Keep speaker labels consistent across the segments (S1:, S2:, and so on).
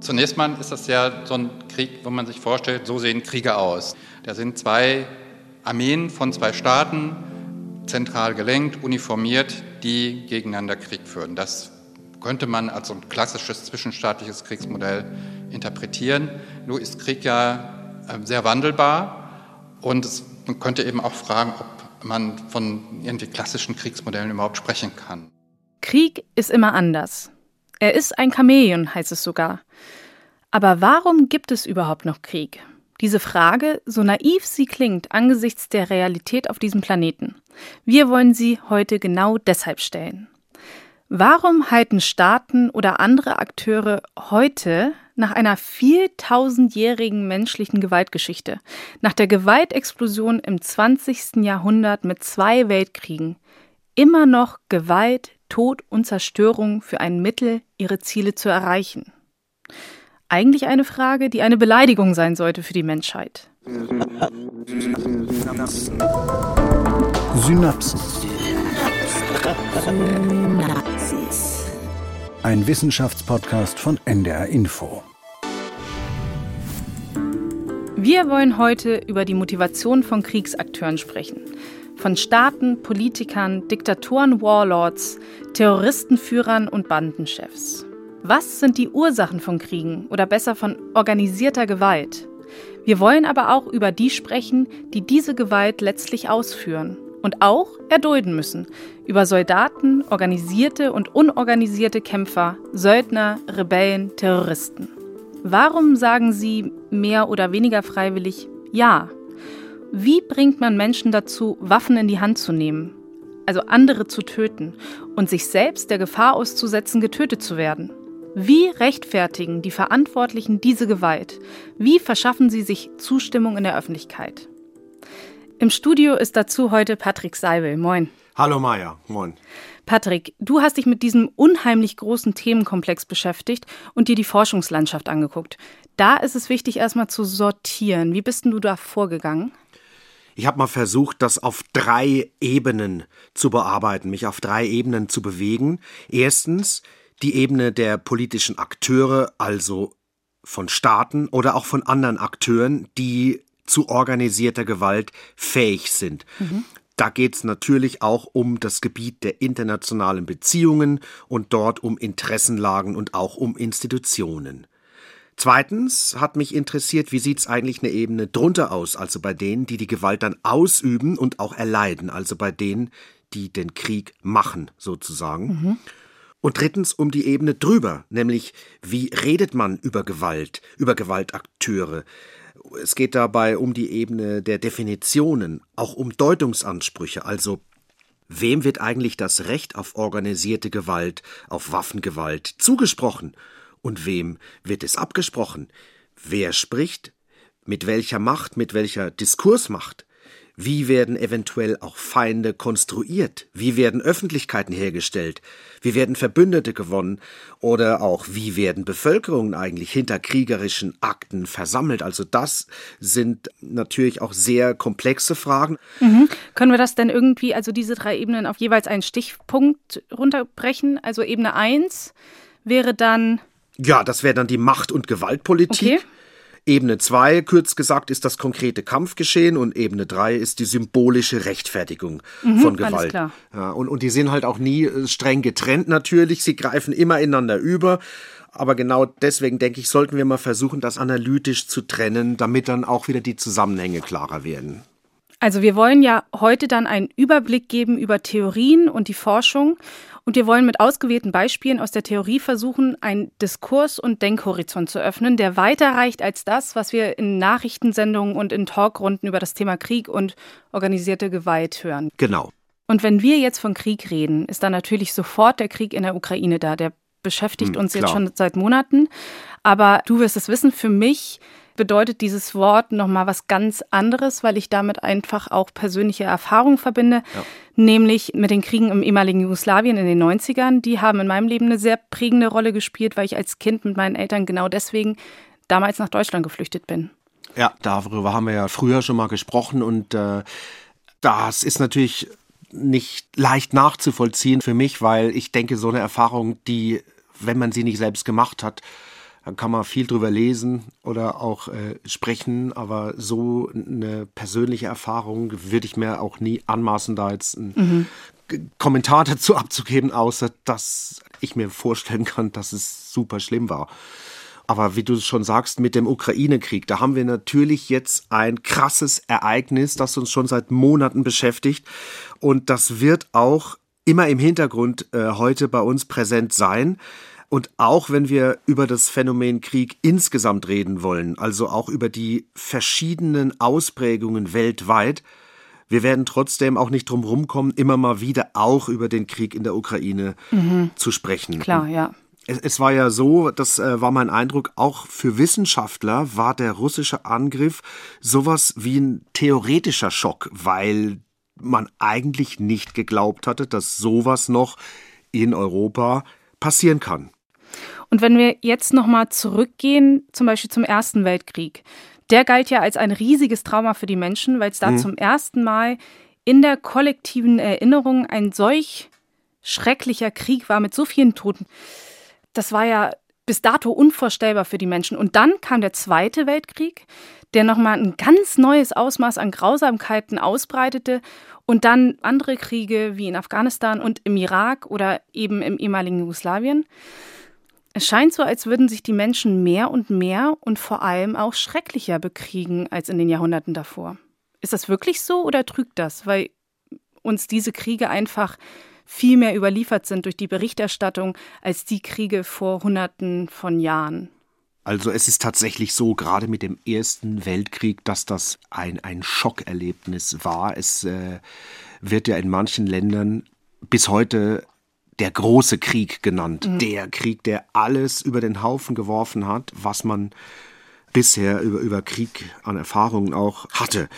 S1: Zunächst mal ist das ja so ein Krieg, wo man sich vorstellt, so sehen Kriege aus. Da sind zwei Armeen von zwei Staaten, zentral gelenkt, uniformiert, die gegeneinander Krieg führen. Das könnte man als ein klassisches zwischenstaatliches Kriegsmodell interpretieren. Nur ist Krieg ja äh, sehr wandelbar und man könnte eben auch fragen, ob man von irgendwie klassischen Kriegsmodellen überhaupt sprechen kann.
S2: Krieg ist immer anders. Er ist ein Chamäleon, heißt es sogar. Aber warum gibt es überhaupt noch Krieg? Diese Frage, so naiv sie klingt angesichts der Realität auf diesem Planeten, wir wollen sie heute genau deshalb stellen. Warum halten Staaten oder andere Akteure heute nach einer vieltausendjährigen menschlichen Gewaltgeschichte, nach der Gewaltexplosion im 20. Jahrhundert mit zwei Weltkriegen, immer noch Gewalt, Tod und Zerstörung für ein Mittel, ihre Ziele zu erreichen? Eigentlich eine Frage, die eine Beleidigung sein sollte für die Menschheit.
S3: Synapsen. Ein Wissenschaftspodcast von NDR Info.
S2: Wir wollen heute über die Motivation von Kriegsakteuren sprechen. Von Staaten, Politikern, Diktatoren, Warlords, Terroristenführern und Bandenchefs. Was sind die Ursachen von Kriegen oder besser von organisierter Gewalt? Wir wollen aber auch über die sprechen, die diese Gewalt letztlich ausführen und auch erdulden müssen. Über Soldaten, organisierte und unorganisierte Kämpfer, Söldner, Rebellen, Terroristen. Warum sagen sie mehr oder weniger freiwillig Ja? Wie bringt man Menschen dazu, Waffen in die Hand zu nehmen, also andere zu töten und sich selbst der Gefahr auszusetzen, getötet zu werden? Wie rechtfertigen die Verantwortlichen diese Gewalt? Wie verschaffen sie sich Zustimmung in der Öffentlichkeit? Im Studio ist dazu heute Patrick Seibel. Moin.
S4: Hallo Maja, moin.
S2: Patrick, du hast dich mit diesem unheimlich großen Themenkomplex beschäftigt und dir die Forschungslandschaft angeguckt. Da ist es wichtig, erstmal zu sortieren. Wie bist denn du da vorgegangen?
S4: Ich habe mal versucht, das auf drei Ebenen zu bearbeiten, mich auf drei Ebenen zu bewegen. Erstens die Ebene der politischen Akteure, also von Staaten oder auch von anderen Akteuren, die zu organisierter Gewalt fähig sind. Mhm. Da geht es natürlich auch um das Gebiet der internationalen Beziehungen und dort um Interessenlagen und auch um Institutionen. Zweitens hat mich interessiert, wie sieht es eigentlich eine Ebene drunter aus, also bei denen, die die Gewalt dann ausüben und auch erleiden, also bei denen, die den Krieg machen, sozusagen. Mhm. Und drittens um die Ebene drüber, nämlich wie redet man über Gewalt, über Gewaltakteure, es geht dabei um die Ebene der Definitionen, auch um Deutungsansprüche, also wem wird eigentlich das Recht auf organisierte Gewalt, auf Waffengewalt zugesprochen und wem wird es abgesprochen? Wer spricht? Mit welcher Macht, mit welcher Diskursmacht? Wie werden eventuell auch Feinde konstruiert? Wie werden Öffentlichkeiten hergestellt? Wie werden Verbündete gewonnen? Oder auch wie werden Bevölkerungen eigentlich hinter kriegerischen Akten versammelt? Also das sind natürlich auch sehr komplexe Fragen.
S2: Mhm. Können wir das denn irgendwie, also diese drei Ebenen auf jeweils einen Stichpunkt runterbrechen? Also Ebene 1 wäre dann.
S4: Ja, das wäre dann die Macht- und Gewaltpolitik. Okay. Ebene 2, kurz gesagt, ist das konkrete Kampfgeschehen und Ebene 3 ist die symbolische Rechtfertigung mhm, von Gewalt. Ja, und, und die sind halt auch nie äh, streng getrennt natürlich, sie greifen immer ineinander über. Aber genau deswegen denke ich, sollten wir mal versuchen, das analytisch zu trennen, damit dann auch wieder die Zusammenhänge klarer werden.
S2: Also wir wollen ja heute dann einen Überblick geben über Theorien und die Forschung und wir wollen mit ausgewählten Beispielen aus der Theorie versuchen, einen Diskurs- und Denkhorizont zu öffnen, der weiter reicht als das, was wir in Nachrichtensendungen und in Talkrunden über das Thema Krieg und organisierte Gewalt hören.
S4: Genau.
S2: Und wenn wir jetzt von Krieg reden, ist da natürlich sofort der Krieg in der Ukraine da. Der beschäftigt hm, uns jetzt schon seit Monaten. Aber du wirst es wissen, für mich bedeutet dieses Wort nochmal was ganz anderes, weil ich damit einfach auch persönliche Erfahrungen verbinde, ja. nämlich mit den Kriegen im ehemaligen Jugoslawien in den 90ern. Die haben in meinem Leben eine sehr prägende Rolle gespielt, weil ich als Kind mit meinen Eltern genau deswegen damals nach Deutschland geflüchtet bin.
S4: Ja, darüber haben wir ja früher schon mal gesprochen und äh, das ist natürlich nicht leicht nachzuvollziehen für mich, weil ich denke, so eine Erfahrung, die, wenn man sie nicht selbst gemacht hat, Da kann man viel drüber lesen oder auch äh, sprechen, aber so eine persönliche Erfahrung würde ich mir auch nie anmaßen, da jetzt einen mhm. Kommentar dazu abzugeben, außer dass ich mir vorstellen kann, dass es super schlimm war. Aber wie du schon sagst, mit dem Ukraine-Krieg, da haben wir natürlich jetzt ein krasses Ereignis, das uns schon seit Monaten beschäftigt. Und das wird auch immer im Hintergrund äh, heute bei uns präsent sein. Und auch wenn wir über das Phänomen Krieg insgesamt reden wollen, also auch über die verschiedenen Ausprägungen weltweit, wir werden trotzdem auch nicht drum rumkommen, immer mal wieder auch über den Krieg in der Ukraine mhm. zu sprechen.
S2: Klar, ja.
S4: Es, es war ja so, das äh, war mein Eindruck, auch für Wissenschaftler war der russische Angriff sowas wie ein theoretischer Schock, weil man eigentlich nicht geglaubt hatte, dass sowas noch in Europa passieren kann.
S2: Und wenn wir jetzt nochmal zurückgehen, zum Beispiel zum Ersten Weltkrieg, der galt ja als ein riesiges Trauma für die Menschen, weil es da mhm. zum ersten Mal in der kollektiven Erinnerung ein solch schrecklicher Krieg war mit so vielen Toten. Das war ja bis dato unvorstellbar für die Menschen. Und dann kam der Zweite Weltkrieg, der nochmal ein ganz neues Ausmaß an Grausamkeiten ausbreitete und dann andere Kriege wie in Afghanistan und im Irak oder eben im ehemaligen Jugoslawien. Es scheint so, als würden sich die Menschen mehr und mehr und vor allem auch schrecklicher bekriegen als in den Jahrhunderten davor. Ist das wirklich so oder trügt das? Weil uns diese Kriege einfach viel mehr überliefert sind durch die Berichterstattung als die Kriege vor Hunderten von Jahren.
S4: Also es ist tatsächlich so, gerade mit dem Ersten Weltkrieg, dass das ein, ein Schockerlebnis war. Es äh, wird ja in manchen Ländern bis heute der große Krieg genannt. Mhm. Der Krieg, der alles über den Haufen geworfen hat, was man bisher über, über Krieg an Erfahrungen auch hatte.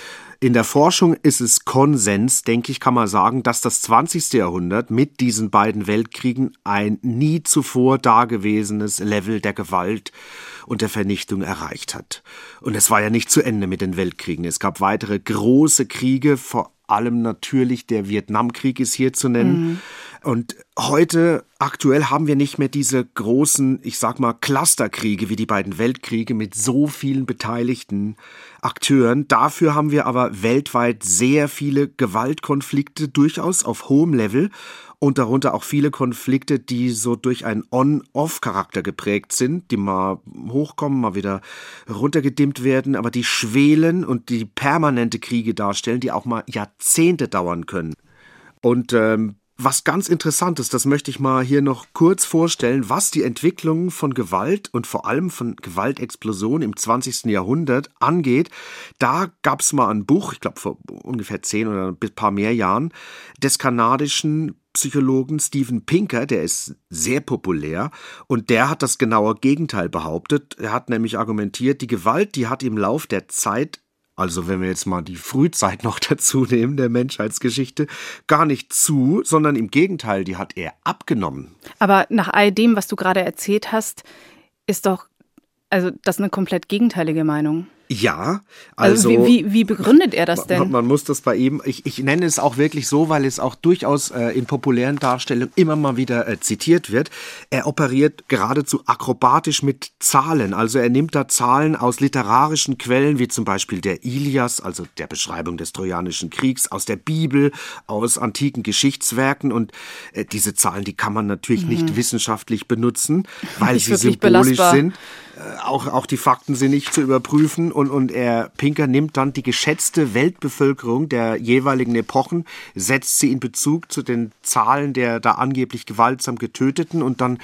S4: In der Forschung ist es Konsens, denke ich, kann man sagen, dass das 20. Jahrhundert mit diesen beiden Weltkriegen ein nie zuvor dagewesenes Level der Gewalt und der Vernichtung erreicht hat. Und es war ja nicht zu Ende mit den Weltkriegen. Es gab weitere große Kriege, vor allem natürlich der Vietnamkrieg ist hier zu nennen. Mhm. Und heute, aktuell, haben wir nicht mehr diese großen, ich sag mal, Clusterkriege wie die beiden Weltkriege mit so vielen beteiligten Akteuren. Dafür haben wir aber weltweit sehr viele Gewaltkonflikte durchaus auf hohem Level und darunter auch viele Konflikte, die so durch einen On-Off-Charakter geprägt sind, die mal hochkommen, mal wieder runtergedimmt werden, aber die schwelen und die permanente Kriege darstellen, die auch mal Jahrzehnte dauern können. Und ähm, was ganz Interessantes, das möchte ich mal hier noch kurz vorstellen, was die Entwicklung von Gewalt und vor allem von Gewaltexplosion im 20. Jahrhundert angeht. Da gab es mal ein Buch, ich glaube vor ungefähr zehn oder ein paar mehr Jahren, des kanadischen Psychologen Steven Pinker, der ist sehr populär und der hat das genaue Gegenteil behauptet. Er hat nämlich argumentiert, die Gewalt, die hat im Lauf der Zeit also wenn wir jetzt mal die Frühzeit noch dazu nehmen, der Menschheitsgeschichte, gar nicht zu, sondern im Gegenteil, die hat er abgenommen.
S2: Aber nach all dem, was du gerade erzählt hast, ist doch, also das ist eine komplett gegenteilige Meinung.
S4: Ja,
S2: also, also wie, wie, wie, begründet er das denn?
S4: Man, man, muss das bei ihm, ich, ich nenne es auch wirklich so, weil es auch durchaus äh, in populären Darstellungen immer mal wieder äh, zitiert wird. Er operiert geradezu akrobatisch mit Zahlen. Also er nimmt da Zahlen aus literarischen Quellen, wie zum Beispiel der Ilias, also der Beschreibung des Trojanischen Kriegs, aus der Bibel, aus antiken Geschichtswerken. Und äh, diese Zahlen, die kann man natürlich mhm. nicht wissenschaftlich benutzen, weil sie symbolisch belastbar. sind. Äh, auch, auch die Fakten sind nicht zu überprüfen und, und er, Pinker nimmt dann die geschätzte Weltbevölkerung der jeweiligen Epochen, setzt sie in Bezug zu den Zahlen der da angeblich gewaltsam Getöteten und dann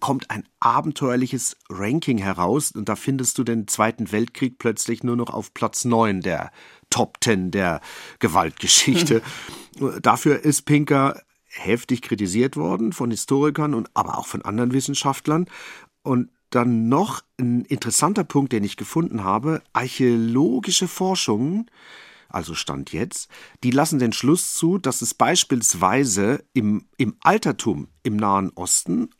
S4: kommt ein abenteuerliches Ranking heraus und da findest du den Zweiten Weltkrieg plötzlich nur noch auf Platz 9 der Top 10 der Gewaltgeschichte. Hm. Dafür ist Pinker heftig kritisiert worden von Historikern und aber auch von anderen Wissenschaftlern. Und dann noch ein interessanter Punkt, den ich gefunden habe. Archäologische Forschungen, also Stand jetzt, die lassen den Schluss zu, dass es beispielsweise im, im Altertum im Nahen Osten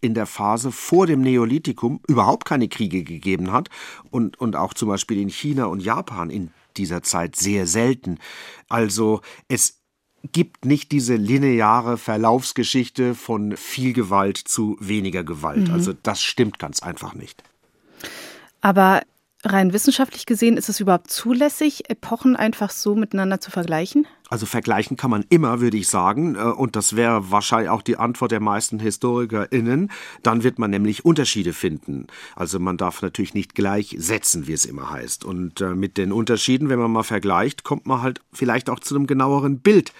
S4: in der Phase vor dem Neolithikum überhaupt keine Kriege gegeben hat und, und auch zum Beispiel in China und Japan in dieser Zeit sehr selten. Also es gibt nicht diese lineare Verlaufsgeschichte von viel Gewalt zu weniger Gewalt. Mhm. Also das stimmt ganz einfach nicht.
S2: Aber rein wissenschaftlich gesehen, ist es überhaupt zulässig, Epochen einfach so miteinander zu vergleichen?
S4: Also vergleichen kann man immer, würde ich sagen. Äh, und das wäre wahrscheinlich auch die Antwort der meisten HistorikerInnen. Dann wird man nämlich Unterschiede finden. Also man darf natürlich nicht gleich setzen, wie es immer heißt. Und äh, mit den Unterschieden, wenn man mal vergleicht, kommt man halt vielleicht auch zu einem genaueren Bild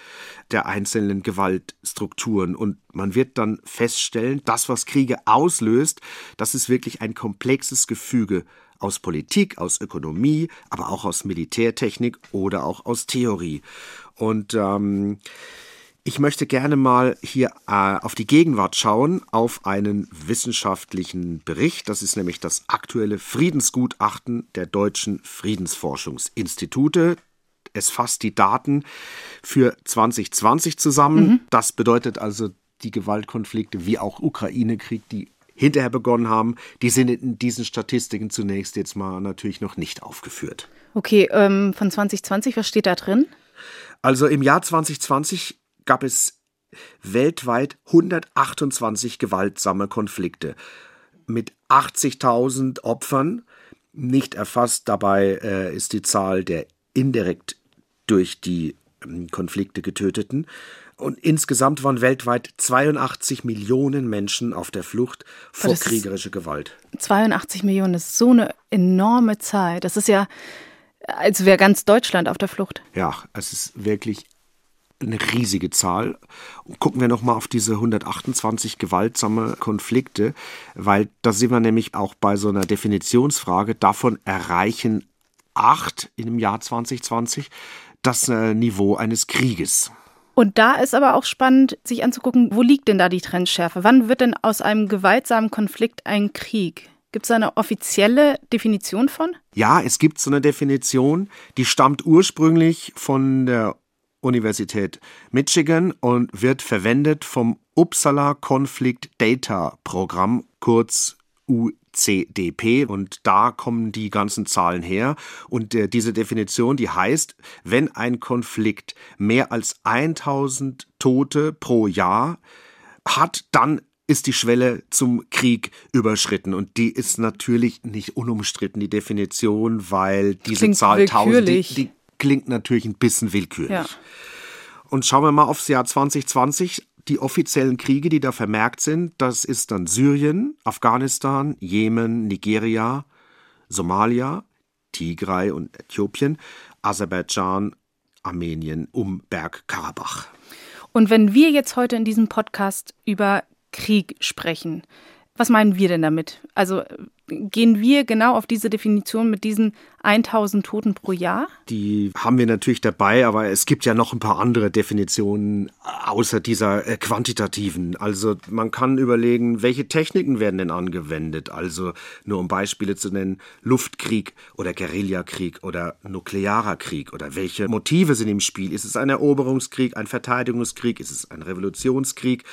S4: der einzelnen Gewaltstrukturen. Und man wird dann feststellen, das, was Kriege auslöst, das ist wirklich ein komplexes Gefüge aus Politik, aus Ökonomie, aber auch aus Militärtechnik oder auch aus Theorie. Und ähm, ich möchte gerne mal hier äh, auf die Gegenwart schauen, auf einen wissenschaftlichen Bericht. Das ist nämlich das aktuelle Friedensgutachten der deutschen Friedensforschungsinstitute. Es fasst die Daten für 2020 zusammen. Mhm. Das bedeutet also die Gewaltkonflikte wie auch Ukraine-Krieg, die hinterher begonnen haben, die sind in diesen Statistiken zunächst jetzt mal natürlich noch nicht aufgeführt.
S2: Okay, ähm, von 2020, was steht da drin?
S4: Also im Jahr 2020 gab es weltweit 128 gewaltsame Konflikte mit 80.000 Opfern. Nicht erfasst dabei äh, ist die Zahl der indirekt durch die äh, Konflikte getöteten und insgesamt waren weltweit 82 Millionen Menschen auf der Flucht vor kriegerischer Gewalt.
S2: 82 Millionen ist so eine enorme Zahl. Das ist ja, als wäre ganz Deutschland auf der Flucht.
S4: Ja, es ist wirklich eine riesige Zahl. Gucken wir nochmal auf diese 128 gewaltsame Konflikte, weil da sind wir nämlich auch bei so einer Definitionsfrage. Davon erreichen acht im Jahr 2020 das äh, Niveau eines Krieges.
S2: Und da ist aber auch spannend, sich anzugucken, wo liegt denn da die Trendschärfe? Wann wird denn aus einem gewaltsamen Konflikt ein Krieg? Gibt es eine offizielle Definition von?
S4: Ja, es gibt so eine Definition, die stammt ursprünglich von der Universität Michigan und wird verwendet vom Uppsala Conflict Data Programm, kurz UCDP und da kommen die ganzen Zahlen her und äh, diese Definition, die heißt, wenn ein Konflikt mehr als 1000 Tote pro Jahr hat, dann ist die Schwelle zum Krieg überschritten. Und die ist natürlich nicht unumstritten, die Definition, weil diese klingt Zahl 1000, die, die, klingt natürlich ein bisschen willkürlich. Ja. Und schauen wir mal aufs Jahr 2020 die offiziellen Kriege, die da vermerkt sind, das ist dann Syrien, Afghanistan, Jemen, Nigeria, Somalia, Tigray und Äthiopien, Aserbaidschan, Armenien um Bergkarabach.
S2: Und wenn wir jetzt heute in diesem Podcast über Krieg sprechen, was meinen wir denn damit? Also gehen wir genau auf diese Definition mit diesen 1000 Toten pro Jahr?
S4: Die haben wir natürlich dabei, aber es gibt ja noch ein paar andere Definitionen außer dieser äh, quantitativen. Also man kann überlegen, welche Techniken werden denn angewendet? Also nur um Beispiele zu nennen, Luftkrieg oder Guerillakrieg oder nuklearer Krieg oder welche Motive sind im Spiel? Ist es ein Eroberungskrieg, ein Verteidigungskrieg? Ist es ein Revolutionskrieg?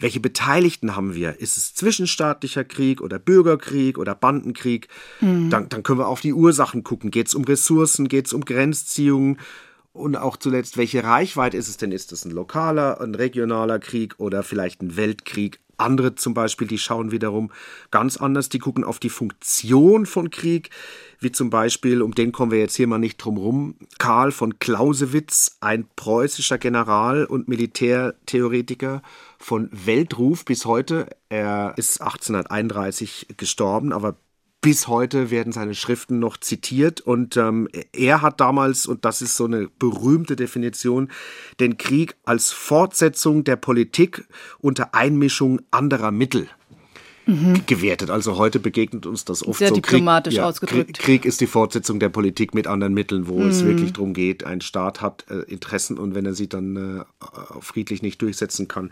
S4: Welche Beteiligten haben wir? Ist es zwischenstaatlicher Krieg oder Bürgerkrieg oder Bandenkrieg. Mhm. Dann, dann können wir auf die Ursachen gucken. Geht es um Ressourcen? Geht es um Grenzziehungen? Und auch zuletzt, welche Reichweite ist es denn? Ist es ein lokaler, ein regionaler Krieg oder vielleicht ein Weltkrieg? Andere zum Beispiel, die schauen wiederum ganz anders, die gucken auf die Funktion von Krieg, wie zum Beispiel, um den kommen wir jetzt hier mal nicht drum rum, Karl von Clausewitz, ein preußischer General und Militärtheoretiker von Weltruf bis heute. Er ist 1831 gestorben, aber bis heute werden seine Schriften noch zitiert und ähm, er hat damals, und das ist so eine berühmte Definition, den Krieg als Fortsetzung der Politik unter Einmischung anderer Mittel mhm. gewertet. Also heute begegnet uns das oft
S2: Sehr
S4: so.
S2: diplomatisch Krieg, ja, ausgedrückt.
S4: Krieg ist die Fortsetzung der Politik mit anderen Mitteln, wo mhm. es wirklich darum geht, ein Staat hat äh, Interessen und wenn er sie dann äh, friedlich nicht durchsetzen kann,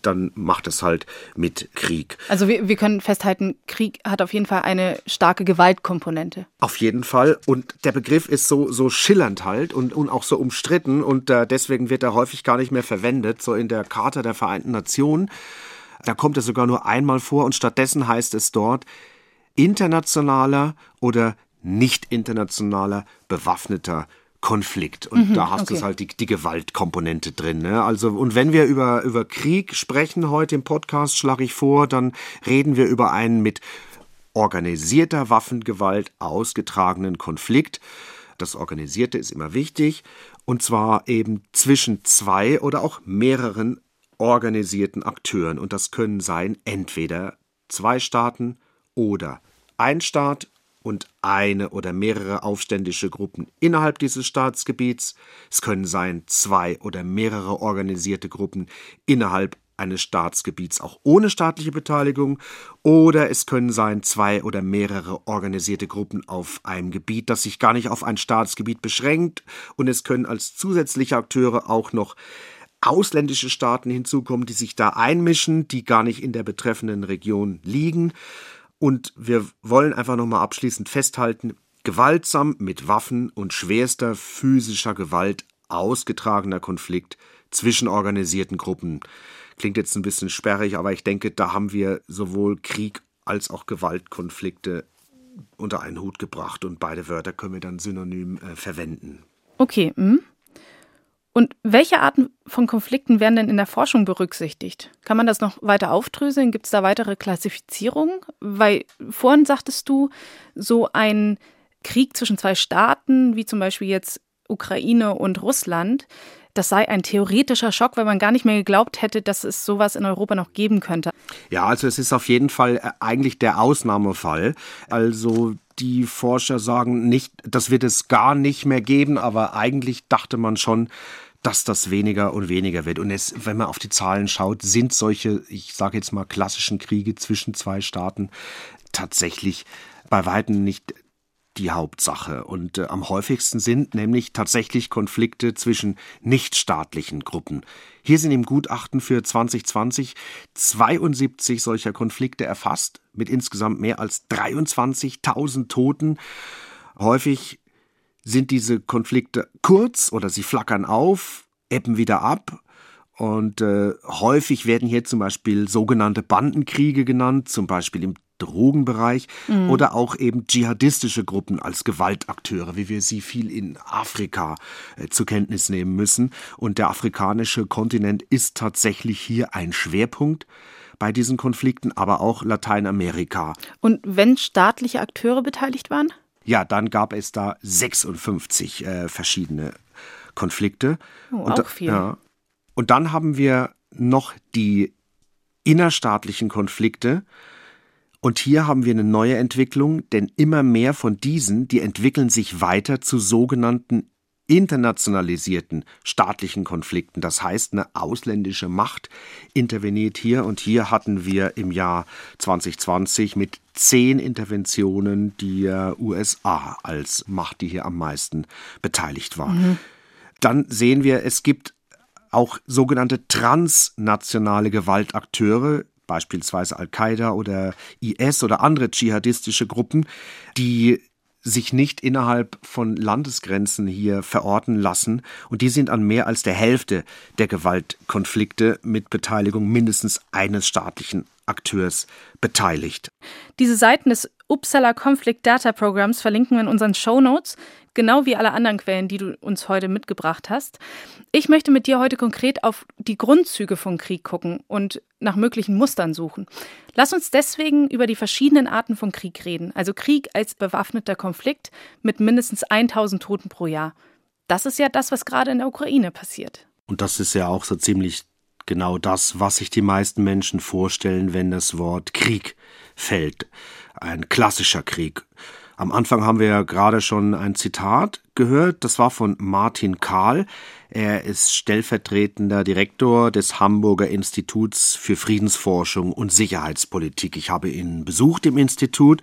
S4: dann macht es halt mit Krieg.
S2: Also wir, wir können festhalten, Krieg hat auf jeden Fall eine starke Gewaltkomponente.
S4: Auf jeden Fall. Und der Begriff ist so, so schillernd halt und, und auch so umstritten und äh, deswegen wird er häufig gar nicht mehr verwendet. So in der Charta der Vereinten Nationen da kommt es sogar nur einmal vor und stattdessen heißt es dort internationaler oder nicht internationaler bewaffneter Konflikt. Und
S2: Mhm,
S4: da hast
S2: okay.
S4: du halt die, die Gewaltkomponente drin. Ne? Also, und wenn wir über, über Krieg sprechen heute im Podcast, schlage ich vor, dann reden wir über einen mit organisierter Waffengewalt ausgetragenen Konflikt. Das Organisierte ist immer wichtig. Und zwar eben zwischen zwei oder auch mehreren organisierten Akteuren. Und das können sein entweder zwei Staaten oder ein Staat und eine oder mehrere aufständische Gruppen innerhalb dieses Staatsgebiets. Es können sein zwei oder mehrere organisierte Gruppen innerhalb eines Staatsgebiets auch ohne staatliche Beteiligung oder es können sein zwei oder mehrere organisierte Gruppen auf einem Gebiet, das sich gar nicht auf ein Staatsgebiet beschränkt und es können als zusätzliche Akteure auch noch ausländische Staaten hinzukommen, die sich da einmischen, die gar nicht in der betreffenden Region liegen. Und wir wollen einfach nochmal abschließend festhalten, gewaltsam mit Waffen und schwerster physischer Gewalt ausgetragener Konflikt zwischen organisierten Gruppen. Klingt jetzt ein bisschen sperrig, aber ich denke, da haben wir sowohl Krieg als auch Gewaltkonflikte unter einen Hut gebracht und beide Wörter können wir dann synonym äh, verwenden.
S2: Okay. Hm. Und welche Arten von Konflikten werden denn in der Forschung berücksichtigt? Kann man das noch weiter aufdröseln? Gibt es da weitere Klassifizierungen? Weil vorhin sagtest du, so ein Krieg zwischen zwei Staaten, wie zum Beispiel jetzt Ukraine und Russland, das sei ein theoretischer Schock, weil man gar nicht mehr geglaubt hätte, dass es sowas in Europa noch geben könnte.
S4: Ja, also es ist auf jeden Fall äh, eigentlich der Ausnahmefall. Also die Forscher sagen nicht, das wird es gar nicht mehr geben, aber eigentlich dachte man schon, dass das weniger und weniger wird. Und es, wenn man auf die Zahlen schaut, sind solche, ich sage jetzt mal, klassischen Kriege zwischen zwei Staaten tatsächlich bei weitem nicht die Hauptsache. Und äh, am häufigsten sind nämlich tatsächlich Konflikte zwischen nichtstaatlichen Gruppen. Hier sind im Gutachten für 2020 72 solcher Konflikte erfasst, mit insgesamt mehr als 23.000 Toten. Häufig sind diese Konflikte kurz oder sie flackern auf, ebben wieder ab. Und äh, häufig werden hier zum Beispiel sogenannte Bandenkriege genannt, zum Beispiel im Drogenbereich
S2: Mhm.
S4: oder auch eben dschihadistische Gruppen als Gewaltakteure, wie wir sie viel in Afrika äh, zur Kenntnis nehmen müssen. Und der afrikanische Kontinent ist tatsächlich hier ein Schwerpunkt bei diesen Konflikten, aber auch Lateinamerika.
S2: Und wenn staatliche Akteure beteiligt waren?
S4: Ja, dann gab es da 56 äh, verschiedene Konflikte.
S2: Oh,
S4: Und
S2: auch viel.
S4: Ja. Und dann haben wir noch die innerstaatlichen Konflikte. Und hier haben wir eine neue Entwicklung, denn immer mehr von diesen, die entwickeln sich weiter zu sogenannten internationalisierten staatlichen Konflikten. Das heißt, eine ausländische Macht interveniert hier und hier hatten wir im Jahr 2020 mit zehn Interventionen die USA als Macht, die hier am meisten beteiligt war. Dann sehen wir, es gibt auch sogenannte transnationale Gewaltakteure, beispielsweise Al-Qaida oder IS oder andere dschihadistische Gruppen, die sich nicht innerhalb von Landesgrenzen hier verorten lassen. Und die sind an mehr als der Hälfte der Gewaltkonflikte mit Beteiligung mindestens eines staatlichen Akteurs beteiligt.
S2: Diese Seiten des Uppsala Conflict Data Programs verlinken wir in unseren Show Notes, genau wie alle anderen Quellen, die du uns heute mitgebracht hast. Ich möchte mit dir heute konkret auf die Grundzüge von Krieg gucken und nach möglichen Mustern suchen. Lass uns deswegen über die verschiedenen Arten von Krieg reden. Also Krieg als bewaffneter Konflikt mit mindestens 1000 Toten pro Jahr. Das ist ja das, was gerade in der Ukraine passiert.
S4: Und das ist ja auch so ziemlich genau das, was sich die meisten Menschen vorstellen, wenn das Wort Krieg fällt. Ein klassischer Krieg. Am Anfang haben wir ja gerade schon ein Zitat gehört, das war von Martin Kahl. Er ist stellvertretender Direktor des Hamburger Instituts für Friedensforschung und Sicherheitspolitik. Ich habe ihn besucht im Institut,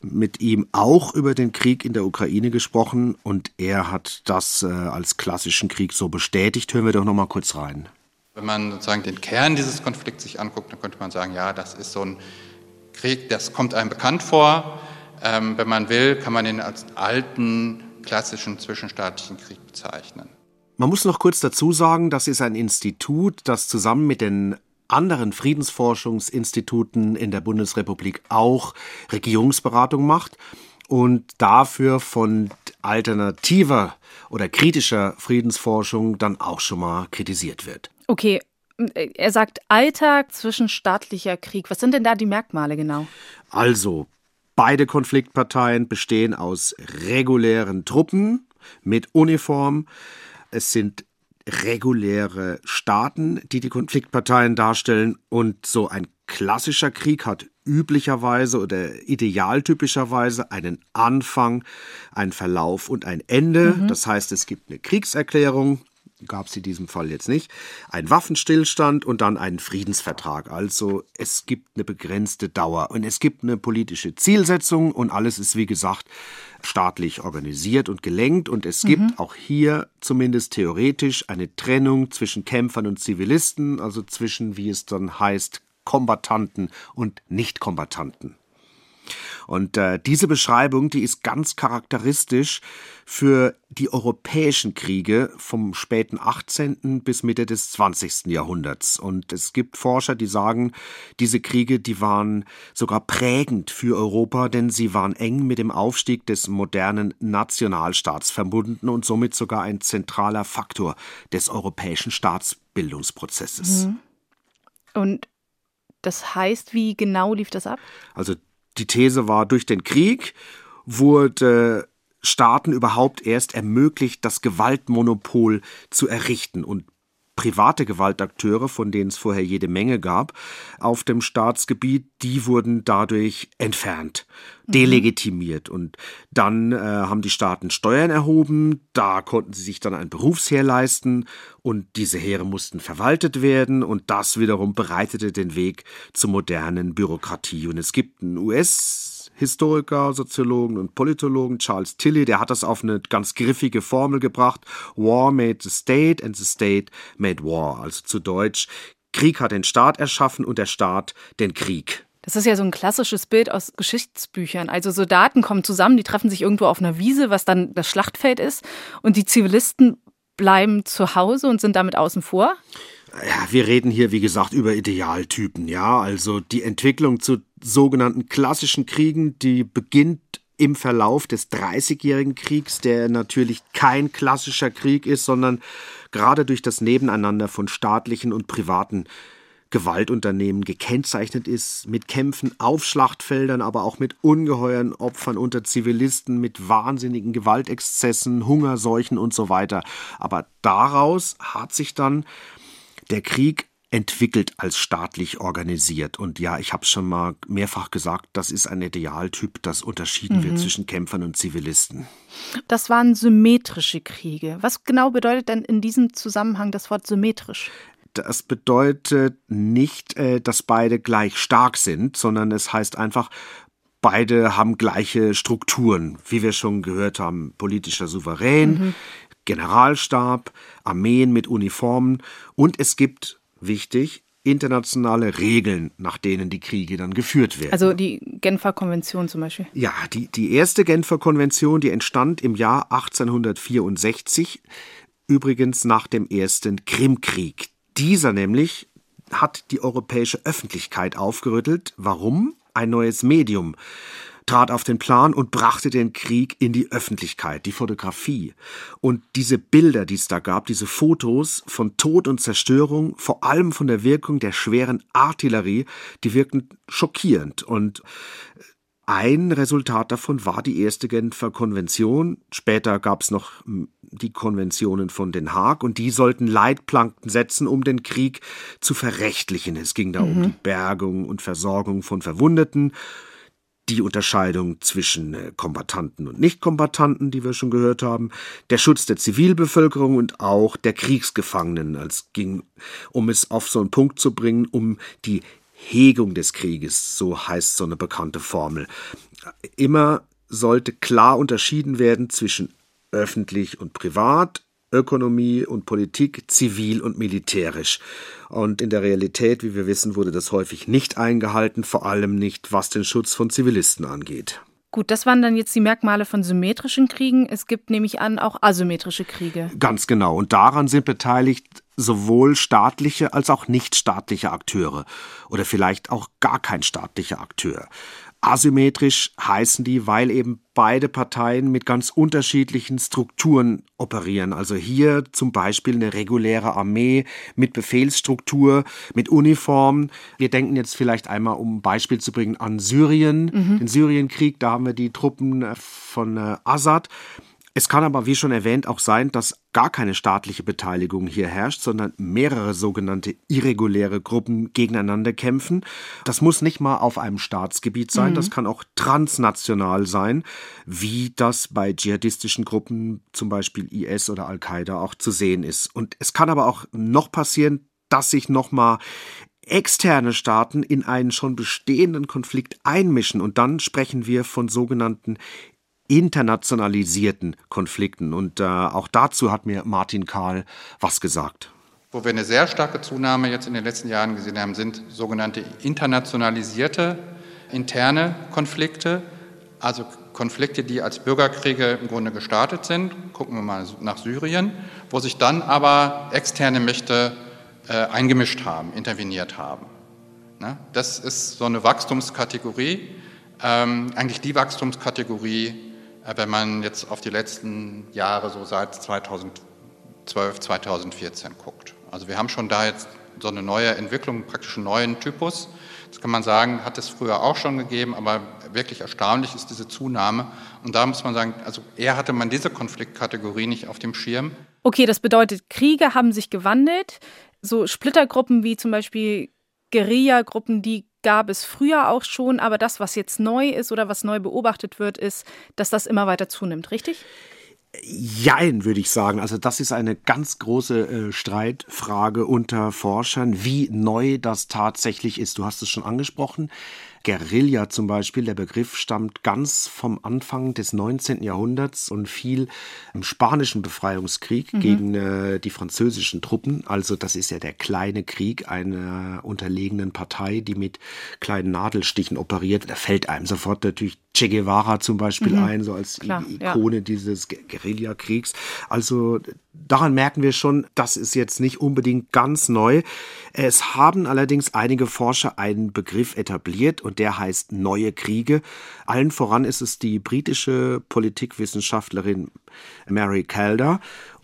S4: mit ihm auch über den Krieg in der Ukraine gesprochen und er hat das äh, als klassischen Krieg so bestätigt. Hören wir doch noch mal kurz rein.
S1: Wenn man sozusagen den Kern dieses Konflikts sich anguckt, dann könnte man sagen, ja, das ist so ein Krieg, das kommt einem bekannt vor. Ähm, wenn man will, kann man ihn als alten, klassischen zwischenstaatlichen Krieg bezeichnen.
S4: Man muss noch kurz dazu sagen, das ist ein Institut, das zusammen mit den anderen Friedensforschungsinstituten in der Bundesrepublik auch Regierungsberatung macht und dafür von alternativer oder kritischer Friedensforschung dann auch schon mal kritisiert wird.
S2: Okay, er sagt Alltag zwischenstaatlicher Krieg. Was sind denn da die Merkmale genau?
S4: Also, beide Konfliktparteien bestehen aus regulären Truppen mit Uniform. Es sind reguläre Staaten, die die Konfliktparteien darstellen. Und so ein klassischer Krieg hat üblicherweise oder idealtypischerweise einen Anfang, einen Verlauf und ein Ende. Mhm. Das heißt, es gibt eine Kriegserklärung, gab es in diesem Fall jetzt nicht, ein Waffenstillstand und dann einen Friedensvertrag. Also es gibt eine begrenzte Dauer und es gibt eine politische Zielsetzung und alles ist, wie gesagt, staatlich organisiert und gelenkt und es gibt mhm. auch hier zumindest theoretisch eine Trennung zwischen Kämpfern und Zivilisten, also zwischen, wie es dann heißt, Kombattanten und Nichtkombattanten. Und äh, diese Beschreibung, die ist ganz charakteristisch für die europäischen Kriege vom späten 18. bis Mitte des 20. Jahrhunderts. Und es gibt Forscher, die sagen, diese Kriege, die waren sogar prägend für Europa, denn sie waren eng mit dem Aufstieg des modernen Nationalstaats verbunden und somit sogar ein zentraler Faktor des europäischen Staatsbildungsprozesses.
S2: Mhm. Und das heißt, wie genau lief das ab?
S4: Also die These war, durch den Krieg wurde Staaten überhaupt erst ermöglicht, das Gewaltmonopol zu errichten. Und private Gewaltakteure, von denen es vorher jede Menge gab, auf dem Staatsgebiet, die wurden dadurch entfernt, mhm. delegitimiert. Und dann äh, haben die Staaten Steuern erhoben, da konnten sie sich dann ein Berufsheer leisten und diese Heere mussten verwaltet werden und das wiederum bereitete den Weg zur modernen Bürokratie. Und es gibt einen US- Historiker, Soziologen und Politologen Charles Tilly, der hat das auf eine ganz griffige Formel gebracht. War made the state and the state made war. Also zu Deutsch, Krieg hat den Staat erschaffen und der Staat den Krieg.
S2: Das ist ja so ein klassisches Bild aus Geschichtsbüchern. Also Soldaten kommen zusammen, die treffen sich irgendwo auf einer Wiese, was dann das Schlachtfeld ist, und die Zivilisten bleiben zu Hause und sind damit außen vor.
S4: Ja, wir reden hier, wie gesagt, über Idealtypen, ja. Also die Entwicklung zu sogenannten klassischen Kriegen, die beginnt im Verlauf des Dreißigjährigen Kriegs, der natürlich kein klassischer Krieg ist, sondern gerade durch das Nebeneinander von staatlichen und privaten Gewaltunternehmen gekennzeichnet ist, mit Kämpfen auf Schlachtfeldern, aber auch mit ungeheuren Opfern unter Zivilisten, mit wahnsinnigen Gewaltexzessen, Hungerseuchen und so weiter. Aber daraus hat sich dann der Krieg entwickelt als staatlich organisiert. Und ja, ich habe es schon mal mehrfach gesagt, das ist ein Idealtyp, das unterschieden mhm. wird zwischen Kämpfern und Zivilisten.
S2: Das waren symmetrische Kriege. Was genau bedeutet denn in diesem Zusammenhang das Wort symmetrisch?
S4: Das bedeutet nicht, äh, dass beide gleich stark sind, sondern es heißt einfach, beide haben gleiche Strukturen, wie wir schon gehört haben, politischer Souverän, mhm. Generalstab, Armeen mit Uniformen und es gibt, wichtig, internationale Regeln, nach denen die Kriege dann geführt werden.
S2: Also die Genfer Konvention zum Beispiel.
S4: Ja, die, die erste Genfer Konvention, die entstand im Jahr 1864, übrigens nach dem ersten Krimkrieg. Dieser nämlich hat die europäische Öffentlichkeit aufgerüttelt. Warum? Ein neues Medium trat auf den Plan und brachte den Krieg in die Öffentlichkeit, die Fotografie. Und diese Bilder, die es da gab, diese Fotos von Tod und Zerstörung, vor allem von der Wirkung der schweren Artillerie, die wirkten schockierend. Und ein Resultat davon war die erste Genfer Konvention. Später gab es noch hm, die Konventionen von Den Haag und die sollten Leitplanken setzen, um den Krieg zu verrechtlichen. Es ging da mhm. um die Bergung und Versorgung von Verwundeten die Unterscheidung zwischen äh, Kombattanten und Nichtkombattanten, die wir schon gehört haben, der Schutz der Zivilbevölkerung und auch der Kriegsgefangenen. Es ging, um es auf so einen Punkt zu bringen, um die Hegung des Krieges, so heißt so eine bekannte Formel. Immer sollte klar unterschieden werden zwischen öffentlich und privat, Ökonomie und Politik, zivil und militärisch. Und in der Realität, wie wir wissen, wurde das häufig nicht eingehalten, vor allem nicht, was den Schutz von Zivilisten angeht.
S2: Gut, das waren dann jetzt die Merkmale von symmetrischen Kriegen. Es gibt nämlich an auch asymmetrische Kriege.
S4: Ganz genau. Und daran sind beteiligt sowohl staatliche als auch nichtstaatliche Akteure oder vielleicht auch gar kein staatlicher Akteur. Asymmetrisch heißen die, weil eben beide Parteien mit ganz unterschiedlichen Strukturen operieren. Also hier zum Beispiel eine reguläre Armee mit Befehlsstruktur, mit Uniform. Wir denken jetzt vielleicht einmal, um ein Beispiel zu bringen, an Syrien, mhm. den Syrienkrieg. Da haben wir die Truppen von äh, Assad. Es kann aber, wie schon erwähnt, auch sein, dass gar keine staatliche Beteiligung hier herrscht, sondern mehrere sogenannte irreguläre Gruppen gegeneinander kämpfen. Das muss nicht mal auf einem Staatsgebiet sein, mhm. das kann auch transnational sein, wie das bei dschihadistischen Gruppen, zum Beispiel IS oder Al-Qaida, auch zu sehen ist. Und es kann aber auch noch passieren, dass sich nochmal externe Staaten in einen schon bestehenden Konflikt einmischen. Und dann sprechen wir von sogenannten internationalisierten Konflikten. Und äh, auch dazu hat mir Martin Kahl was gesagt.
S1: Wo wir eine sehr starke Zunahme jetzt in den letzten Jahren gesehen haben, sind sogenannte internationalisierte interne Konflikte, also Konflikte, die als Bürgerkriege im Grunde gestartet sind. Gucken wir mal nach Syrien, wo sich dann aber externe Mächte äh, eingemischt haben, interveniert haben. Ne? Das ist so eine Wachstumskategorie, ähm, eigentlich die Wachstumskategorie, wenn man jetzt auf die letzten Jahre so seit 2012, 2014 guckt. Also wir haben schon da jetzt so eine neue Entwicklung, praktisch einen neuen Typus. Das kann man sagen, hat es früher auch schon gegeben, aber wirklich erstaunlich ist diese Zunahme. Und da muss man sagen, also eher hatte man diese Konfliktkategorie nicht auf dem Schirm.
S2: Okay, das bedeutet, Kriege haben sich gewandelt. So Splittergruppen wie zum Beispiel Guerilla-Gruppen, die gab es früher auch schon, aber das, was jetzt neu ist oder was neu beobachtet wird, ist, dass das immer weiter zunimmt, richtig?
S4: Jein, würde ich sagen. Also das ist eine ganz große äh, Streitfrage unter Forschern, wie neu das tatsächlich ist. Du hast es schon angesprochen. Guerilla zum Beispiel, der Begriff stammt ganz vom Anfang des 19. Jahrhunderts und fiel im spanischen Befreiungskrieg mhm. gegen äh, die französischen Truppen. Also das ist ja der kleine Krieg einer unterlegenen Partei, die mit kleinen Nadelstichen operiert. Da fällt einem sofort natürlich Che Guevara zum Beispiel mhm. ein, so als Klar, Ikone ja. dieses Guerillakriegs. Also daran merken wir schon, das ist jetzt nicht unbedingt ganz neu. Es haben allerdings einige Forscher einen Begriff etabliert und der heißt neue Kriege. Allen voran ist es die britische Politikwissenschaftlerin Mary Calder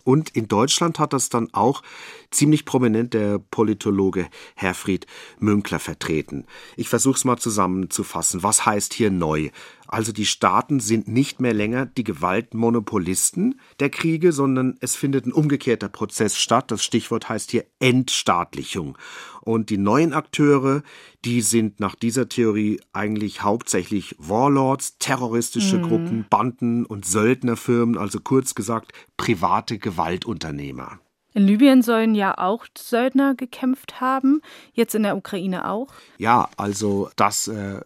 S4: und in Deutschland hat das dann auch ziemlich prominent der Politologe Herfried Münkler vertreten. Ich versuche es mal zusammenzufassen. Was heißt hier neu? Also die Staaten sind nicht mehr länger die Gewaltmonopolisten der Kriege, sondern es findet ein umgekehrter Prozess statt. Das Stichwort heißt hier Entstaatlichung. Und die neuen Akteure, die sind nach dieser Theorie eigentlich hauptsächlich Warlords, terroristische mhm. Gruppen, Banden und Söldnerfirmen, also kurz gesagt private Gewaltunternehmer.
S2: In Libyen sollen ja auch Söldner gekämpft haben, jetzt in der Ukraine auch.
S4: Ja, also das äh,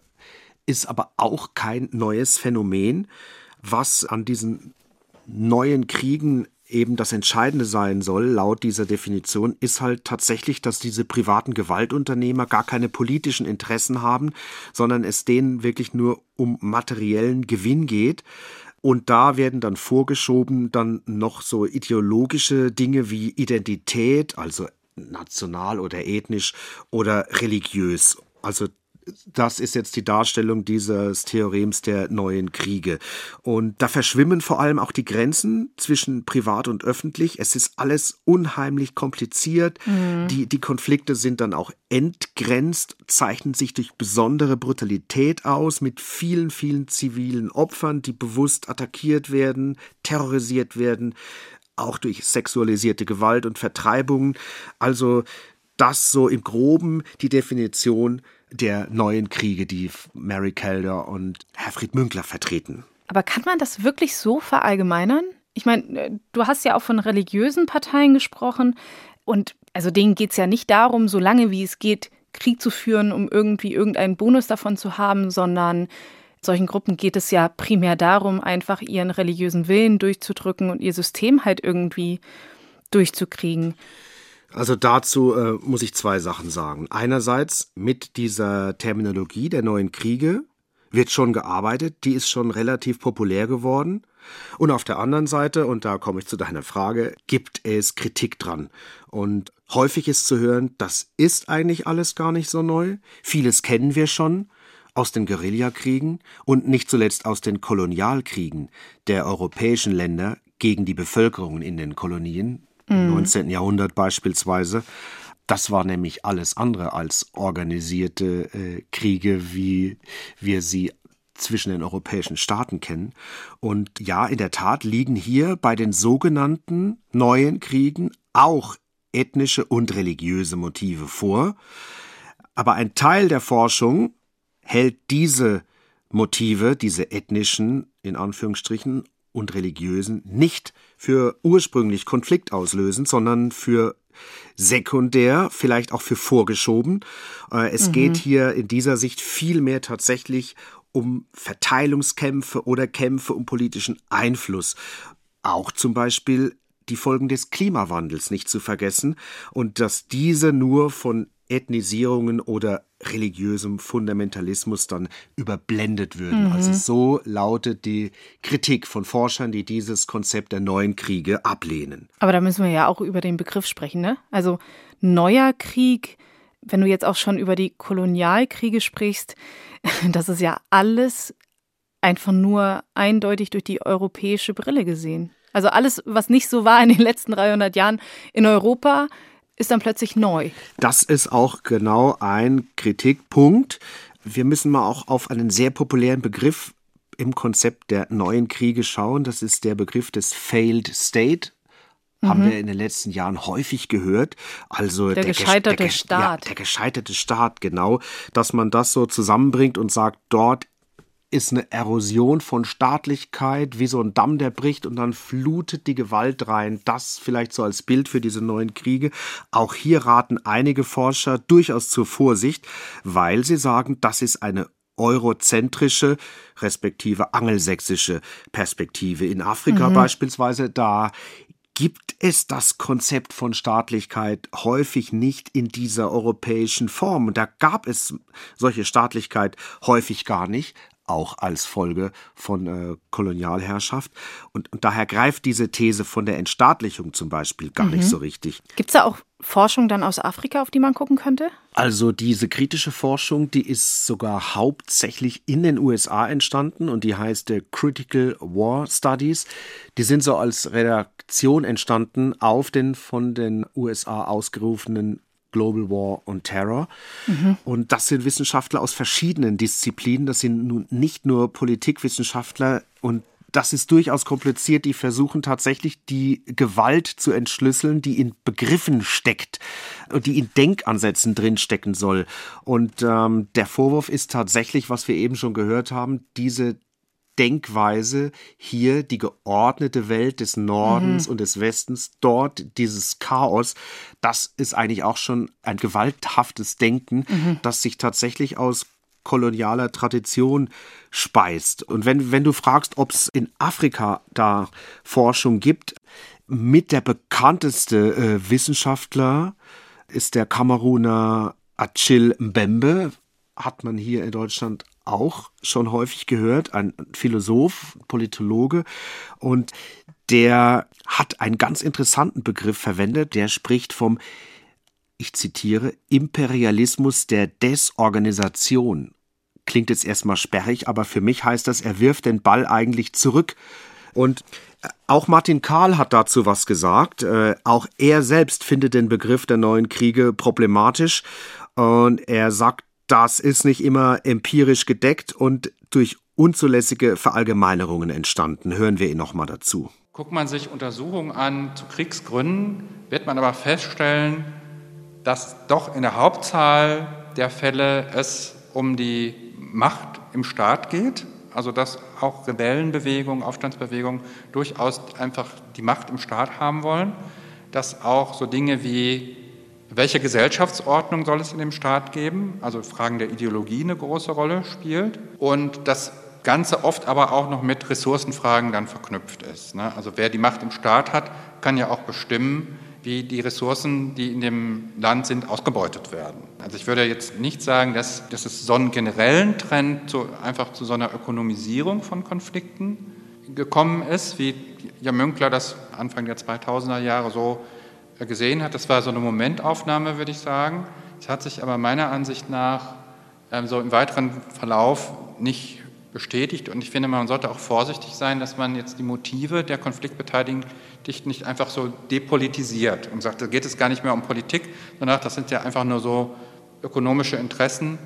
S4: ist aber auch kein neues Phänomen, was an diesen neuen Kriegen eben das Entscheidende sein soll, laut dieser Definition, ist halt tatsächlich, dass diese privaten Gewaltunternehmer gar keine politischen Interessen haben, sondern es denen wirklich nur um materiellen Gewinn geht. Und da werden dann vorgeschoben dann noch so ideologische Dinge wie Identität, also national oder ethnisch oder religiös. Also das ist jetzt die Darstellung dieses Theorems der neuen Kriege. Und da verschwimmen vor allem auch die Grenzen zwischen privat und öffentlich. Es ist alles unheimlich kompliziert. Mhm. Die, die Konflikte sind dann auch entgrenzt, zeichnen sich durch besondere Brutalität aus, mit vielen, vielen zivilen Opfern, die bewusst attackiert werden, terrorisiert werden auch durch sexualisierte Gewalt und Vertreibungen. Also das so im groben die Definition der neuen Kriege, die Mary Calder und Herfried Münkler vertreten.
S2: Aber kann man das wirklich so verallgemeinern? Ich meine, äh, du hast ja auch von religiösen Parteien gesprochen und also denen geht es ja nicht darum, so lange wie es geht, Krieg zu führen, um irgendwie irgendeinen Bonus davon zu haben, sondern solchen Gruppen geht es ja primär darum, einfach ihren religiösen Willen durchzudrücken und ihr System halt irgendwie durchzukriegen.
S4: Also dazu äh, muss ich zwei Sachen sagen. Einerseits mit dieser Terminologie der neuen Kriege wird schon gearbeitet, die ist schon relativ populär geworden. Und auf der anderen Seite, und da komme ich zu deiner Frage, gibt es Kritik dran. Und häufig ist zu hören, das ist eigentlich alles gar nicht so neu. Vieles kennen wir schon. aus den Guerillakriegen und nicht zuletzt aus den Kolonialkriegen der europäischen Länder gegen die Bevölkerung in den Kolonien, im 19. Mhm. Jahrhundert beispielsweise. Das war nämlich alles andere als organisierte äh, Kriege, wie wir sie zwischen den europäischen Staaten kennen. Und ja, in der Tat liegen hier bei den sogenannten neuen Kriegen auch ethnische und religiöse Motive vor. Aber ein Teil der Forschung hält diese Motive, diese ethnischen, in Anführungsstrichen, und religiösen, nicht für ursprünglich konfliktauslösend, sondern für sekundär, vielleicht auch für vorgeschoben. Äh, es mhm. geht hier in dieser Sicht vielmehr tatsächlich um Verteilungskämpfe oder Kämpfe um politischen Einfluss. Auch zum Beispiel die Folgen des Klimawandels nicht zu vergessen und dass diese nur von Ethnisierungen oder religiösem Fundamentalismus dann überblendet würden. Mhm. Also so lautet die Kritik von Forschern, die dieses Konzept der neuen Kriege ablehnen.
S2: Aber da müssen wir ja auch über den Begriff sprechen, ne? Also neuer Krieg, wenn du jetzt auch schon über die Kolonialkriege sprichst, das ist ja alles einfach nur eindeutig durch die europäische Brille gesehen. Also alles, was nicht so war in den letzten 300 Jahren in Europa, ist dann plötzlich neu.
S4: Das ist auch genau ein Kritikpunkt. Wir müssen mal auch auf einen sehr populären Begriff im Konzept der neuen Kriege schauen. Das ist der Begriff des Failed State. Mhm. Haben wir in den letzten Jahren häufig gehört. Also
S2: der, der gescheiterte der, Staat.
S4: Ja, der gescheiterte Staat, genau. Dass man das so zusammenbringt und sagt, dort ist eine Erosion von Staatlichkeit, wie so ein Damm, der bricht und dann flutet die Gewalt rein. Das vielleicht so als Bild für diese neuen Kriege. Auch hier raten einige Forscher durchaus zur Vorsicht, weil sie sagen, das ist eine eurozentrische, respektive angelsächsische Perspektive. In Afrika mhm. beispielsweise, da gibt es das Konzept von Staatlichkeit häufig nicht in dieser europäischen Form. Und da gab es solche Staatlichkeit häufig gar nicht, auch als Folge von äh, Kolonialherrschaft. Und, und, daher greift diese These von der Entstaatlichung zum Beispiel gar mhm. nicht so richtig.
S2: Gibt es da auch Forschung dann aus Afrika, auf die man gucken könnte?
S4: Also diese kritische Forschung, die ist sogar hauptsächlich in den USA entstanden und die heißt äh, Critical War Studies. Die sind so als Redaktion entstanden auf den von den USA ausgerufenen Global War on Terror. Mhm. Und das sind Wissenschaftler aus verschiedenen Disziplinen. Das sind nun nicht nur Politikwissenschaftler und das ist durchaus kompliziert. Die versuchen tatsächlich die Gewalt zu entschlüsseln, die in Begriffen steckt und die in Denkansätzen drinstecken soll. Und ähm, der Vorwurf ist tatsächlich, was wir eben schon gehört haben, diese Denkweise hier die geordnete Welt des Nordens mhm. und des Westens, dort dieses Chaos, das ist eigentlich auch schon ein gewalthaftes Denken, mhm. das sich tatsächlich aus kolonialer Tradition speist. Und wenn, wenn du fragst, ob es in Afrika da Forschung gibt, mit der bekannteste äh, Wissenschaftler ist der Kameruner Achille Mbembe, hat man hier in Deutschland auch schon häufig gehört, ein Philosoph, Politologe und der hat einen ganz interessanten Begriff verwendet, der spricht vom ich zitiere, Imperialismus der Desorganisation. Klingt jetzt erstmal sperrig, aber für mich heißt das, er wirft den Ball eigentlich zurück. Und auch Martin Karl hat dazu was gesagt. Äh, auch er selbst findet den Begriff der neuen Kriege problematisch. Und er sagt das ist nicht immer empirisch gedeckt und durch unzulässige Verallgemeinerungen entstanden. Hören wir ihn nochmal dazu.
S1: Guckt man sich Untersuchungen an zu Kriegsgründen, wird man aber feststellen, dass doch in der Hauptzahl der Fälle es um die Macht im Staat geht, also dass auch Rebellenbewegungen, Aufstandsbewegungen durchaus einfach die Macht im Staat haben wollen, dass auch so Dinge wie welche Gesellschaftsordnung soll es in dem Staat geben? Also Fragen der Ideologie eine große Rolle spielt. Und das Ganze oft aber auch noch mit Ressourcenfragen dann verknüpft ist. Ne? Also wer die Macht im Staat hat, kann ja auch bestimmen, wie die Ressourcen, die in dem Land sind, ausgebeutet werden. Also ich würde jetzt nicht sagen, dass, dass es so einen generellen Trend zu, einfach zu so einer Ökonomisierung von Konflikten gekommen ist, wie Jan Münkler das Anfang der 2000er Jahre so gesehen hat. Das war so eine Momentaufnahme, würde ich sagen. Es hat sich aber meiner Ansicht nach ähm, so im weiteren Verlauf nicht bestätigt. Und ich finde, man sollte auch vorsichtig sein, dass man jetzt die Motive der Konfliktbeteiligten nicht einfach so depolitisiert und sagt, da geht es gar nicht mehr um Politik, sondern das sind ja einfach nur so ökonomische Interessen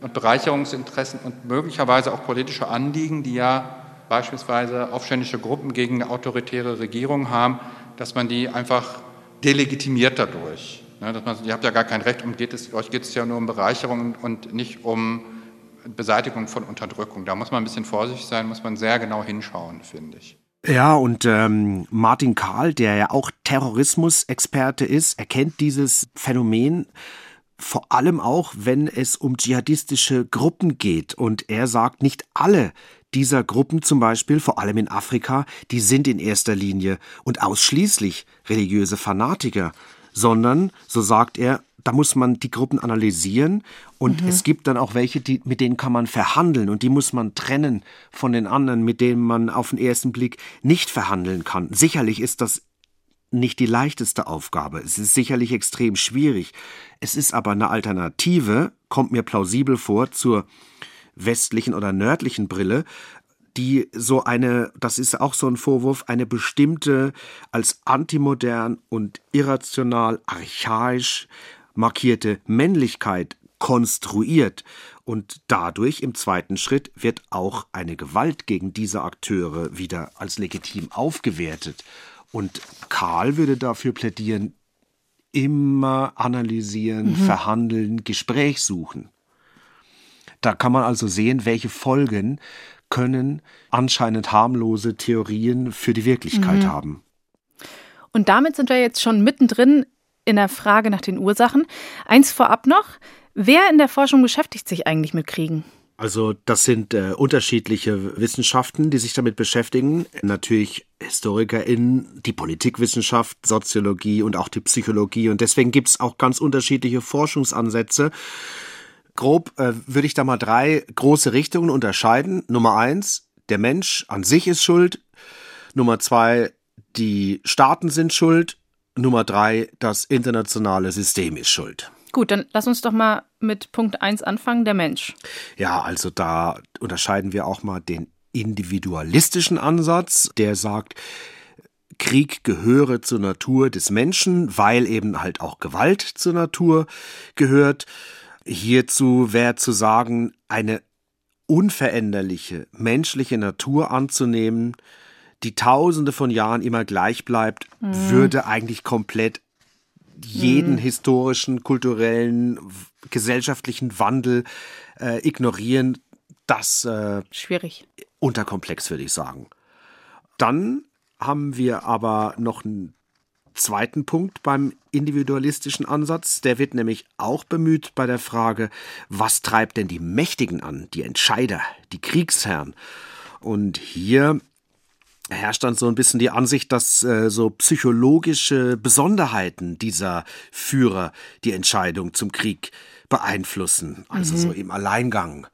S1: und Bereicherungsinteressen und möglicherweise auch politische Anliegen, die ja beispielsweise aufständische Gruppen gegen autoritäre Regierungen haben, dass man die einfach delegitimiert dadurch. Ne, dass man, ihr habt ja gar kein Recht, um geht es, euch geht es ja nur um Bereicherung und nicht um Beseitigung von Unterdrückung. Da muss man ein bisschen vorsichtig sein, muss man sehr genau hinschauen, finde ich.
S4: Ja, und ähm, Martin Karl, der ja auch Terrorismusexperte ist, erkennt dieses Phänomen vor allem auch, wenn es um dschihadistische Gruppen geht. Und er sagt, nicht alle dieser Gruppen zum Beispiel, vor allem in Afrika, die sind in erster Linie und ausschließlich religiöse Fanatiker, sondern, so sagt er, da muss man die Gruppen analysieren und mhm. es gibt dann auch welche, die, mit denen kann man verhandeln und die muss man trennen von den anderen, mit denen man auf den ersten Blick nicht verhandeln kann. Sicherlich ist das nicht die leichteste Aufgabe. Es ist sicherlich extrem schwierig. Es ist aber eine Alternative, kommt mir plausibel vor, zur westlichen oder nördlichen Brille, die so eine, das ist auch so ein Vorwurf, eine bestimmte als antimodern und irrational, archaisch markierte Männlichkeit konstruiert und dadurch im zweiten Schritt wird auch eine Gewalt gegen diese Akteure wieder als legitim aufgewertet. Und Karl würde dafür plädieren, immer analysieren, mhm. verhandeln, Gespräch suchen. Da kann man also sehen, welche Folgen können anscheinend harmlose Theorien für die Wirklichkeit mhm. haben.
S2: Und damit sind wir jetzt schon mittendrin in der Frage nach den Ursachen. Eins vorab noch. Wer in der Forschung beschäftigt sich eigentlich mit Kriegen?
S4: Also das sind äh, unterschiedliche Wissenschaften, die sich damit beschäftigen. Natürlich HistorikerInnen, die Politikwissenschaft, Soziologie und auch die Psychologie. Und deswegen gibt es auch ganz unterschiedliche Forschungsansätze. Grob äh, würde ich da mal drei große Richtungen unterscheiden. Nummer eins, der Mensch an sich ist schuld. Nummer zwei, die Staaten sind schuld. Nummer drei, das internationale System ist schuld.
S2: Gut, dann lass uns doch mal mit Punkt 1 anfangen, der Mensch.
S4: Ja, also da unterscheiden wir auch mal den individualistischen Ansatz, der sagt, Krieg gehöre zur Natur des Menschen, weil eben halt auch Gewalt zur Natur gehört. Hierzu wäre zu sagen, eine unveränderliche menschliche Natur anzunehmen, die tausende von Jahren immer gleich bleibt, mhm. würde eigentlich komplett jeden mhm. historischen, kulturellen, gesellschaftlichen Wandel äh, ignorieren, das
S2: äh, schwierig.
S4: Unterkomplex, würde ich sagen. Dann haben wir aber noch einen zweiten Punkt beim individualistischen Ansatz. Der wird nämlich auch bemüht bei der Frage, was treibt denn die Mächtigen an, die Entscheider, die Kriegsherren? Und hier herrscht dann so ein bisschen die Ansicht, dass äh, so psychologische Besonderheiten dieser Führer die Entscheidung zum Krieg beeinflussen, also mhm. so im Alleingang.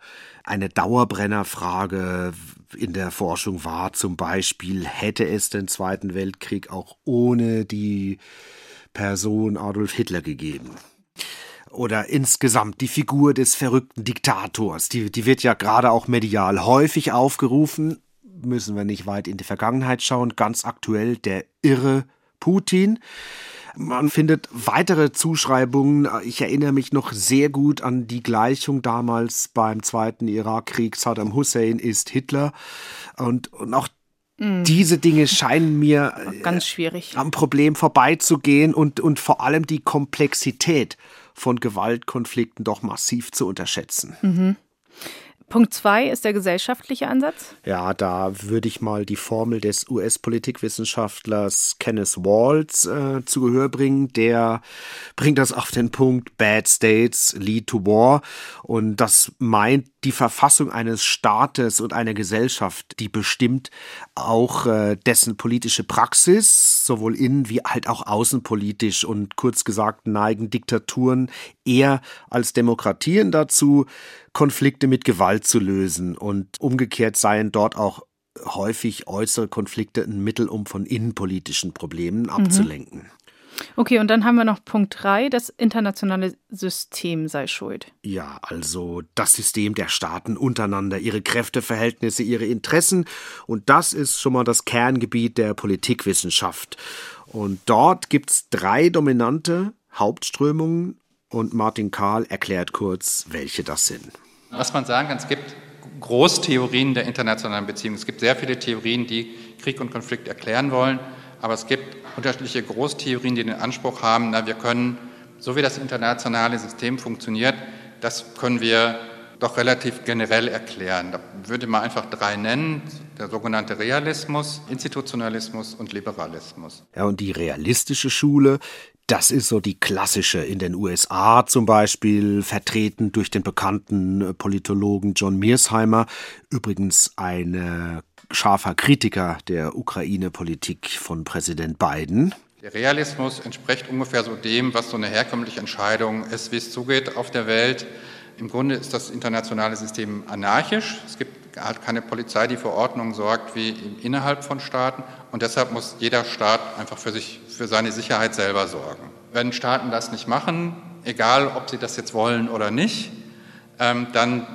S4: Eine Dauerbrennerfrage in der Forschung war zum Beispiel, hätte es den Zweiten Weltkrieg auch ohne die Person Adolf Hitler gegeben? Oder insgesamt die Figur des verrückten Diktators, die, die wird ja gerade auch medial häufig aufgerufen, müssen wir nicht weit in die Vergangenheit schauen. Ganz aktuell der irre Putin. Man findet weitere Zuschreibungen. Ich erinnere mich noch sehr gut an die Gleichung damals beim Zweiten Irakkrieg. Saddam Hussein ist Hitler. Und, und auch mhm. diese Dinge scheinen mir
S2: ganz schwierig
S4: am Problem vorbeizugehen und, und vor allem die Komplexität von Gewaltkonflikten doch massiv zu unterschätzen.
S2: Mhm. Punkt zwei ist der gesellschaftliche Ansatz.
S4: Ja, da würde ich mal die Formel des US-Politikwissenschaftlers Kenneth Waltz äh, zu Gehör bringen. Der bringt das auf den Punkt Bad States lead to war. Und das meint die Verfassung eines Staates und einer Gesellschaft, die bestimmt auch äh, dessen politische Praxis, sowohl innen wie halt auch außenpolitisch. Und kurz gesagt neigen Diktaturen eher als Demokratien dazu, Konflikte mit Gewalt zu lösen und umgekehrt seien dort auch häufig äußere Konflikte ein Mittel, um von innenpolitischen Problemen mhm.
S2: Okay, und dann haben wir noch Punkt 3, das internationale System sei schuld.
S4: Ja, also das System der Staaten untereinander, ihre Kräfteverhältnisse, ihre Interessen. Und das ist schon mal das Kerngebiet der Politikwissenschaft. Und dort gibt es drei dominante Hauptströmungen und Martin Karl erklärt kurz, welche das sind.
S1: Was man sagen kann, es gibt Großtheorien der internationalen Beziehungen. Es gibt sehr viele Theorien, die Krieg und Konflikt erklären wollen, aber es gibt unterschiedliche Großtheorien, die den Anspruch haben, na, wir können, so wie das internationale System funktioniert, das können wir doch relativ generell erklären. Da würde man einfach drei nennen, der sogenannte Realismus, Institutionalismus und Liberalismus.
S4: Ja, und die realistische Schule, das ist so die klassische in den USA zum Beispiel, vertreten durch den bekannten Politologen John Mearsheimer, übrigens ein äh, scharfer Kritiker der Ukraine-Politik von Präsident Biden.
S1: Der Realismus entspricht ungefähr so dem, was so eine herkömmliche Entscheidung ist, wie es zugeht auf der Welt. Im Grunde ist das internationale System anarchisch. Es gibt halt keine Polizei, die für Ordnung sorgt, wie innerhalb von Staaten. Und deshalb muss jeder Staat einfach für sich, für seine Sicherheit selber sorgen. Wenn Staaten das nicht machen, egal ob sie das jetzt wollen oder nicht, ähm, dann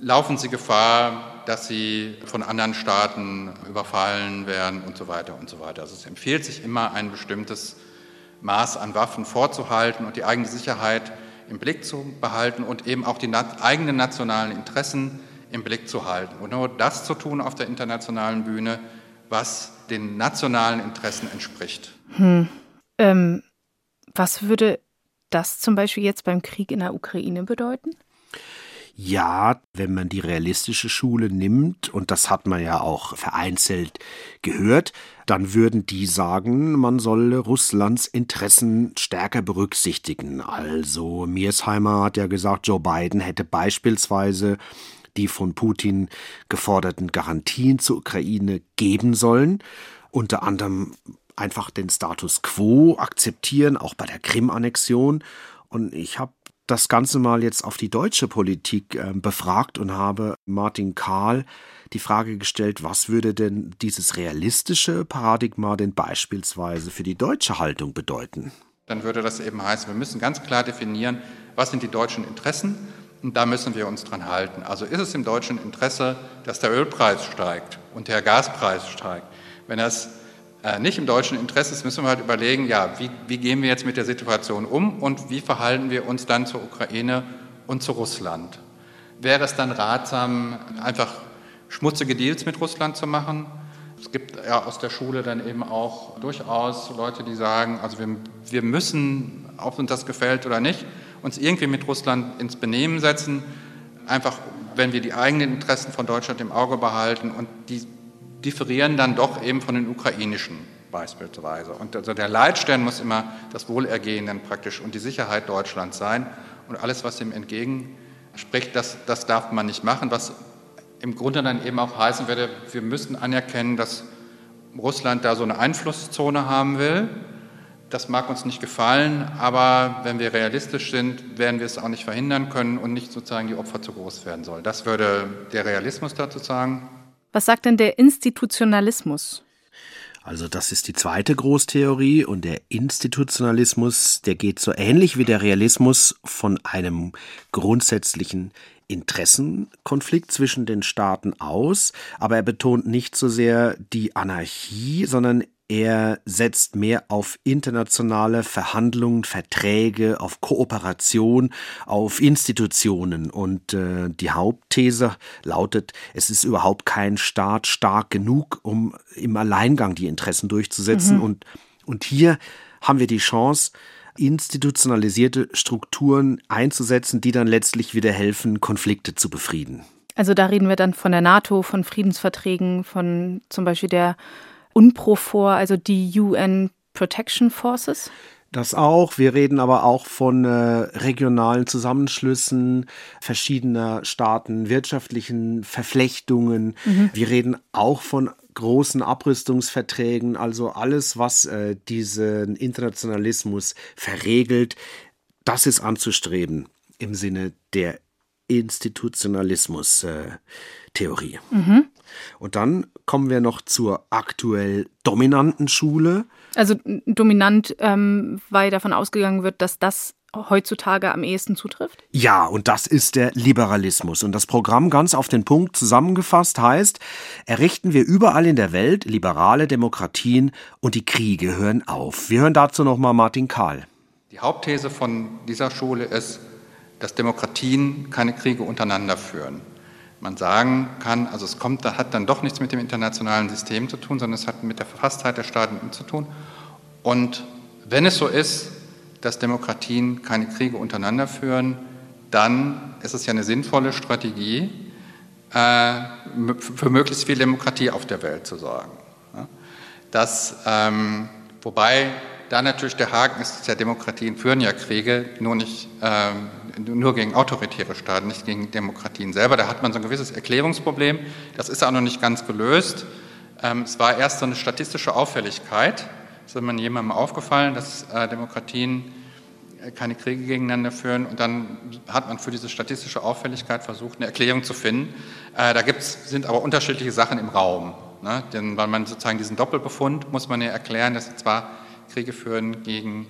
S1: laufen sie Gefahr, dass sie von anderen Staaten überfallen werden und so weiter und so weiter. Also es empfiehlt sich immer, ein bestimmtes Maß an Waffen vorzuhalten und die eigene Sicherheit im Blick zu behalten und eben auch die eigenen nationalen Interessen im Blick zu halten. Und nur das zu tun auf der internationalen Bühne, was den nationalen Interessen entspricht.
S2: Hm. Ähm, was würde das zum Beispiel jetzt beim Krieg in der Ukraine bedeuten?
S4: Ja, wenn man die realistische Schule nimmt, und das hat man ja auch vereinzelt gehört, dann würden die sagen, man solle Russlands Interessen stärker berücksichtigen. Also Mearsheimer hat ja gesagt, Joe Biden hätte beispielsweise die von Putin geforderten Garantien zur Ukraine geben sollen, unter anderem einfach den Status quo akzeptieren, auch bei der Krim-Annexion. Und ich habe das Ganze mal jetzt auf die deutsche Politik äh, befragt und habe Martin Karl die Frage gestellt, was würde denn dieses realistische Paradigma denn beispielsweise für die deutsche Haltung bedeuten?
S1: Dann würde das eben heißen, wir müssen ganz klar definieren, was sind die deutschen Interessen und da müssen wir uns dran halten. Also ist es im deutschen Interesse, dass der Ölpreis steigt und der Gaspreis steigt. Wenn das nicht im deutschen Interesse ist, müssen wir halt überlegen, ja, wie, wie gehen wir jetzt mit der Situation um und wie verhalten wir uns dann zur Ukraine und zu Russland? Wäre es dann ratsam, einfach schmutzige Deals mit Russland zu machen? Es gibt ja aus der Schule dann eben auch durchaus Leute, die sagen, also wir, wir müssen, ob uns das gefällt oder nicht, uns irgendwie mit Russland ins Benehmen setzen, einfach wenn wir die eigenen Interessen von Deutschland im Auge behalten und die differieren dann doch eben von den ukrainischen beispielsweise. Und also der Leitstern muss immer das Wohlergehen dann praktisch und die Sicherheit Deutschlands sein. Und alles, was dem entgegenspricht, das, das darf man nicht machen, was im Grunde dann eben auch heißen würde, wir müssen anerkennen, dass Russland da so eine Einflusszone haben will. Das mag uns nicht gefallen, aber wenn wir realistisch sind, werden wir es auch nicht verhindern können und nicht sozusagen die Opfer zu groß werden sollen. Das würde der Realismus dazu sagen.
S2: Was sagt denn der Institutionalismus?
S4: Also das ist die zweite Großtheorie und der Institutionalismus, der geht so ähnlich wie der Realismus von einem grundsätzlichen Interessenkonflikt zwischen den Staaten aus, aber er betont nicht so sehr die Anarchie, sondern er setzt mehr auf internationale Verhandlungen, Verträge, auf Kooperation, auf Institutionen. Und äh, die Hauptthese lautet, es ist überhaupt kein Staat stark genug, um im Alleingang die Interessen durchzusetzen. Mhm. Und, und hier haben wir die Chance, institutionalisierte Strukturen einzusetzen, die dann letztlich wieder helfen, Konflikte zu befrieden.
S2: Also da reden wir dann von der NATO, von Friedensverträgen, von zum Beispiel der UNPROFOR, also die UN Protection Forces?
S4: Das auch. Wir reden aber auch von äh, regionalen Zusammenschlüssen verschiedener Staaten, wirtschaftlichen Verflechtungen. Mhm. Wir reden auch von großen Abrüstungsverträgen, also alles, was äh, diesen Internationalismus verregelt, das ist anzustreben im Sinne der Institutionalismus-Theorie. Äh, mhm. Und dann kommen wir noch zur aktuell dominanten Schule.
S2: Also dominant, ähm, weil davon ausgegangen wird, dass das heutzutage am ehesten zutrifft?
S4: Ja, und das ist der Liberalismus. Und das Programm ganz auf den Punkt zusammengefasst heißt, errichten wir überall in der Welt liberale Demokratien und die Kriege hören auf. Wir hören dazu nochmal Martin Kahl.
S1: Die Hauptthese von dieser Schule ist, dass Demokratien keine Kriege untereinander führen man sagen kann, also es kommt, hat dann doch nichts mit dem internationalen System zu tun, sondern es hat mit der Verfasstheit der Staaten zu tun. Und wenn es so ist, dass Demokratien keine Kriege untereinander führen, dann ist es ja eine sinnvolle Strategie, äh, für möglichst viel Demokratie auf der Welt zu sorgen. Das, ähm, wobei da natürlich der Haken ist, ja Demokratien führen ja Kriege, nur nicht ähm, nur gegen autoritäre Staaten, nicht gegen Demokratien selber. Da hat man so ein gewisses Erklärungsproblem. Das ist auch noch nicht ganz gelöst. Ähm, es war erst so eine statistische Auffälligkeit. Es ist man jemandem aufgefallen, dass äh, Demokratien äh, keine Kriege gegeneinander führen. Und dann hat man für diese statistische Auffälligkeit versucht, eine Erklärung zu finden. Äh, da gibt's, sind aber unterschiedliche Sachen im Raum. Ne? Denn weil man sozusagen diesen Doppelbefund muss man ja erklären, dass sie zwar Kriege führen gegen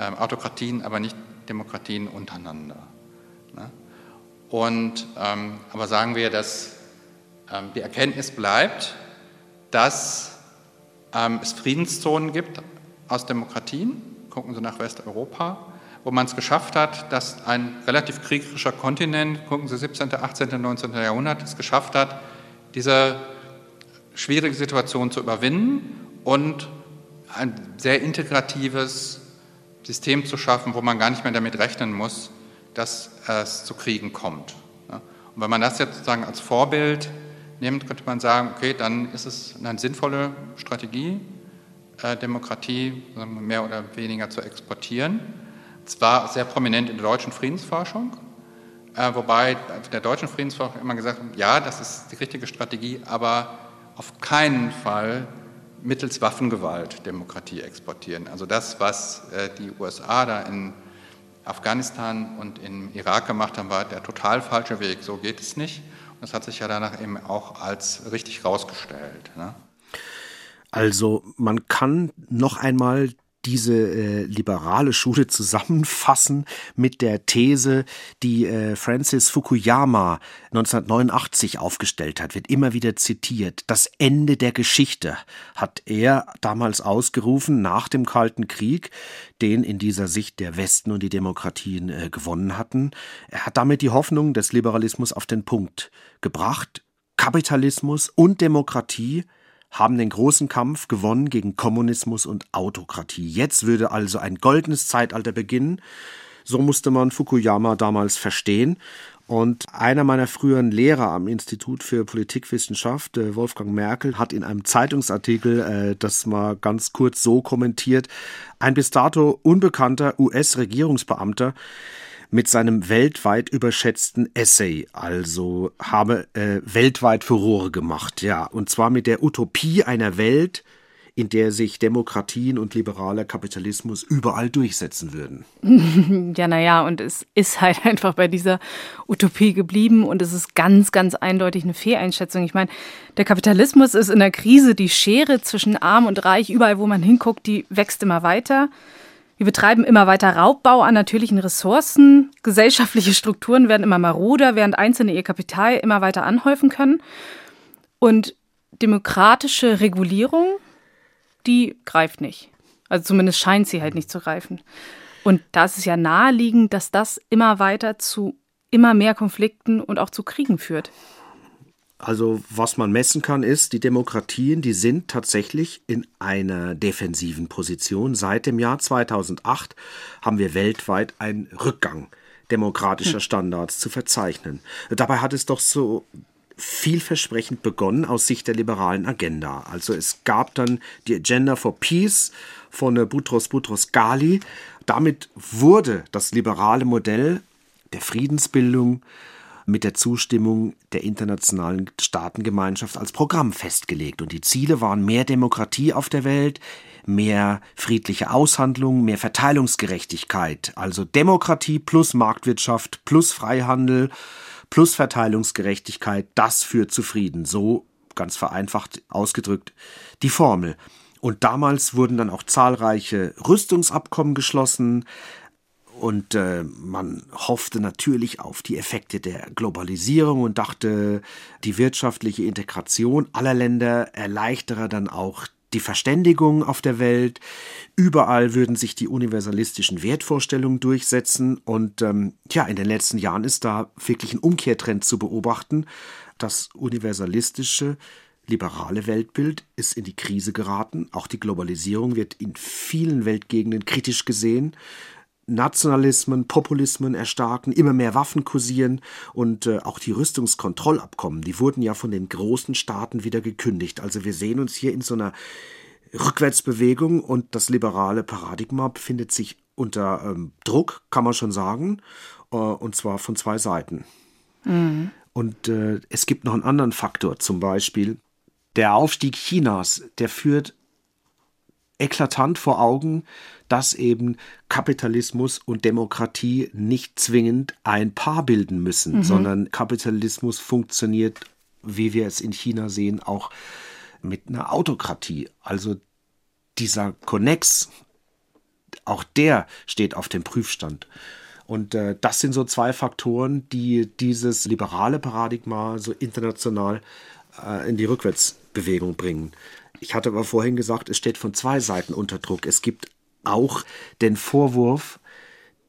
S1: ähm, Autokratien, aber nicht Demokratien untereinander. Ne? Und, ähm, aber sagen wir, dass ähm, die Erkenntnis bleibt, dass ähm, es Friedenszonen gibt aus Demokratien, gucken Sie nach Westeuropa, wo man es geschafft hat, dass ein relativ kriegerischer Kontinent, gucken Sie 17., 18., 19. Jahrhundert, es geschafft hat, diese schwierige Situation zu überwinden und ein sehr integratives System zu schaffen, wo man gar nicht mehr damit rechnen muss, dass es zu Kriegen kommt. Und wenn man das jetzt sozusagen als Vorbild nimmt, könnte man sagen, okay, dann ist es eine sinnvolle Strategie, äh, Demokratie mehr oder weniger zu exportieren. Zwar sehr prominent in der deutschen Friedensforschung, äh, wobei der deutschen Friedensforschung immer gesagt hat, ja, das ist die richtige Strategie, aber auf keinen Fall mittels Waffengewalt Demokratie exportieren. Also das, was äh, die USA da in Afghanistan und im Irak gemacht haben, war der total falsche Weg. So geht es nicht. Und das hat sich ja danach eben auch als richtig rausgestellt. Ne?
S4: Also man kann noch einmal diese äh, liberale Schule zusammenfassen mit der These, die äh, Francis Fukuyama 1989 aufgestellt hat, wird immer wieder zitiert. Das Ende der Geschichte hat er damals ausgerufen nach dem Kalten Krieg, den in dieser Sicht der Westen und die Demokratien äh, gewonnen hatten. Er hat damit die Hoffnung des Liberalismus auf den Punkt gebracht. Kapitalismus und Demokratie haben den großen Kampf gewonnen gegen Kommunismus und Autokratie. Jetzt würde also ein goldenes Zeitalter beginnen. So musste man Fukuyama damals verstehen. Und einer meiner früheren Lehrer am Institut für Politikwissenschaft, äh, Wolfgang Merkel, hat in einem Zeitungsartikel äh, das mal ganz kurz so kommentiert. Ein bis dato unbekannter US-Regierungsbeamter mit seinem weltweit überschätzten Essay, also habe äh, weltweit Furore gemacht, ja, und zwar mit der Utopie einer Welt, in der sich Demokratien und liberaler Kapitalismus überall durchsetzen würden.
S2: Ja, naja, und es ist halt einfach bei dieser Utopie geblieben und es ist ganz, ganz eindeutig eine Fehleinschätzung. Ich meine, der Kapitalismus ist in der Krise, die Schere zwischen arm und reich, überall wo man hinguckt, die wächst immer weiter. Wir betreiben immer weiter Raubbau an natürlichen Ressourcen. Gesellschaftliche Strukturen werden immer maroder, während Einzelne ihr Kapital immer weiter anhäufen können. Und demokratische Regulierung, die greift nicht. Also zumindest scheint sie halt nicht zu greifen. Und da ist es ja naheliegend, dass das immer weiter zu immer mehr Konflikten und auch zu Kriegen führt.
S4: Also was man messen kann, ist, die Demokratien, die sind tatsächlich in einer defensiven Position. Seit dem Jahr 2008 haben wir weltweit einen Rückgang demokratischer hm. Standards zu verzeichnen. Dabei hat es doch so vielversprechend begonnen aus Sicht der liberalen Agenda. Also es gab dann die Agenda for Peace von Boutros Boutros Ghali. Damit wurde das liberale Modell der Friedensbildung mit der Zustimmung der internationalen Staatengemeinschaft als Programm festgelegt. Und die Ziele waren mehr Demokratie auf der Welt, mehr friedliche Aushandlung, mehr Verteilungsgerechtigkeit. Also Demokratie plus Marktwirtschaft plus Freihandel plus Verteilungsgerechtigkeit, das führt zu Frieden. So ganz vereinfacht ausgedrückt die Formel. Und damals wurden dann auch zahlreiche Rüstungsabkommen geschlossen, und äh, man hoffte natürlich auf die Effekte der Globalisierung und dachte, die wirtschaftliche Integration aller Länder erleichtere dann auch die Verständigung auf der Welt. Überall würden sich die universalistischen Wertvorstellungen durchsetzen. Und ähm, ja, in den letzten Jahren ist da wirklich ein Umkehrtrend zu beobachten. Das universalistische, liberale Weltbild ist in die Krise geraten. Auch die Globalisierung wird in vielen Weltgegenden kritisch gesehen. Nationalismen, Populismen erstarken, immer mehr Waffen kursieren und äh, auch die Rüstungskontrollabkommen, die wurden ja von den großen Staaten wieder gekündigt. Also wir sehen uns hier in so einer Rückwärtsbewegung und das liberale Paradigma befindet sich unter ähm, Druck, kann man schon sagen, äh, und zwar von zwei Seiten. Mhm. Und äh, es gibt noch einen anderen Faktor, zum Beispiel der Aufstieg Chinas, der führt eklatant vor Augen, dass eben Kapitalismus und Demokratie nicht zwingend ein Paar bilden müssen, mhm. sondern Kapitalismus funktioniert, wie wir es in China sehen, auch mit einer Autokratie. Also dieser Konnex, auch der steht auf dem Prüfstand. Und äh, das sind so zwei Faktoren, die dieses liberale Paradigma so international äh, in die Rückwärtsbewegung bringen. Ich hatte aber vorhin gesagt, es steht von zwei Seiten unter Druck. Es gibt auch den Vorwurf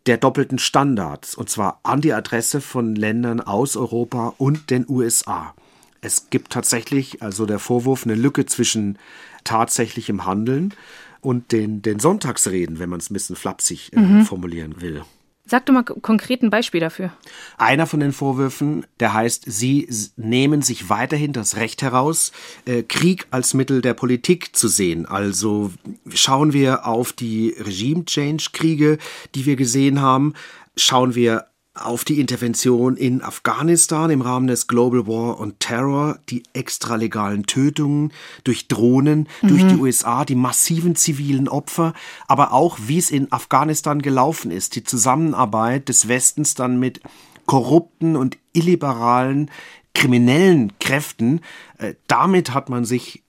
S4: der doppelten Standards, und zwar an die Adresse von Ländern aus Europa und den USA. Es gibt tatsächlich also der Vorwurf eine Lücke zwischen tatsächlichem Handeln und den, den Sonntagsreden, wenn man es ein bisschen flapsig äh, mhm. formulieren will.
S2: Sag doch mal konkret ein Beispiel dafür.
S4: Einer von den Vorwürfen, der heißt, Sie nehmen sich weiterhin das Recht heraus, äh, Krieg als Mittel der Politik zu sehen. Also schauen wir auf die Regime-Change-Kriege, die wir gesehen haben, schauen wir auf die Intervention in Afghanistan im Rahmen des Global War on Terror, die extralegalen Tötungen durch Drohnen, mhm. durch die USA, die massiven zivilen Opfer, aber auch wie es in Afghanistan gelaufen ist, die Zusammenarbeit des Westens dann mit korrupten und illiberalen kriminellen Kräften. Äh, damit hat man sich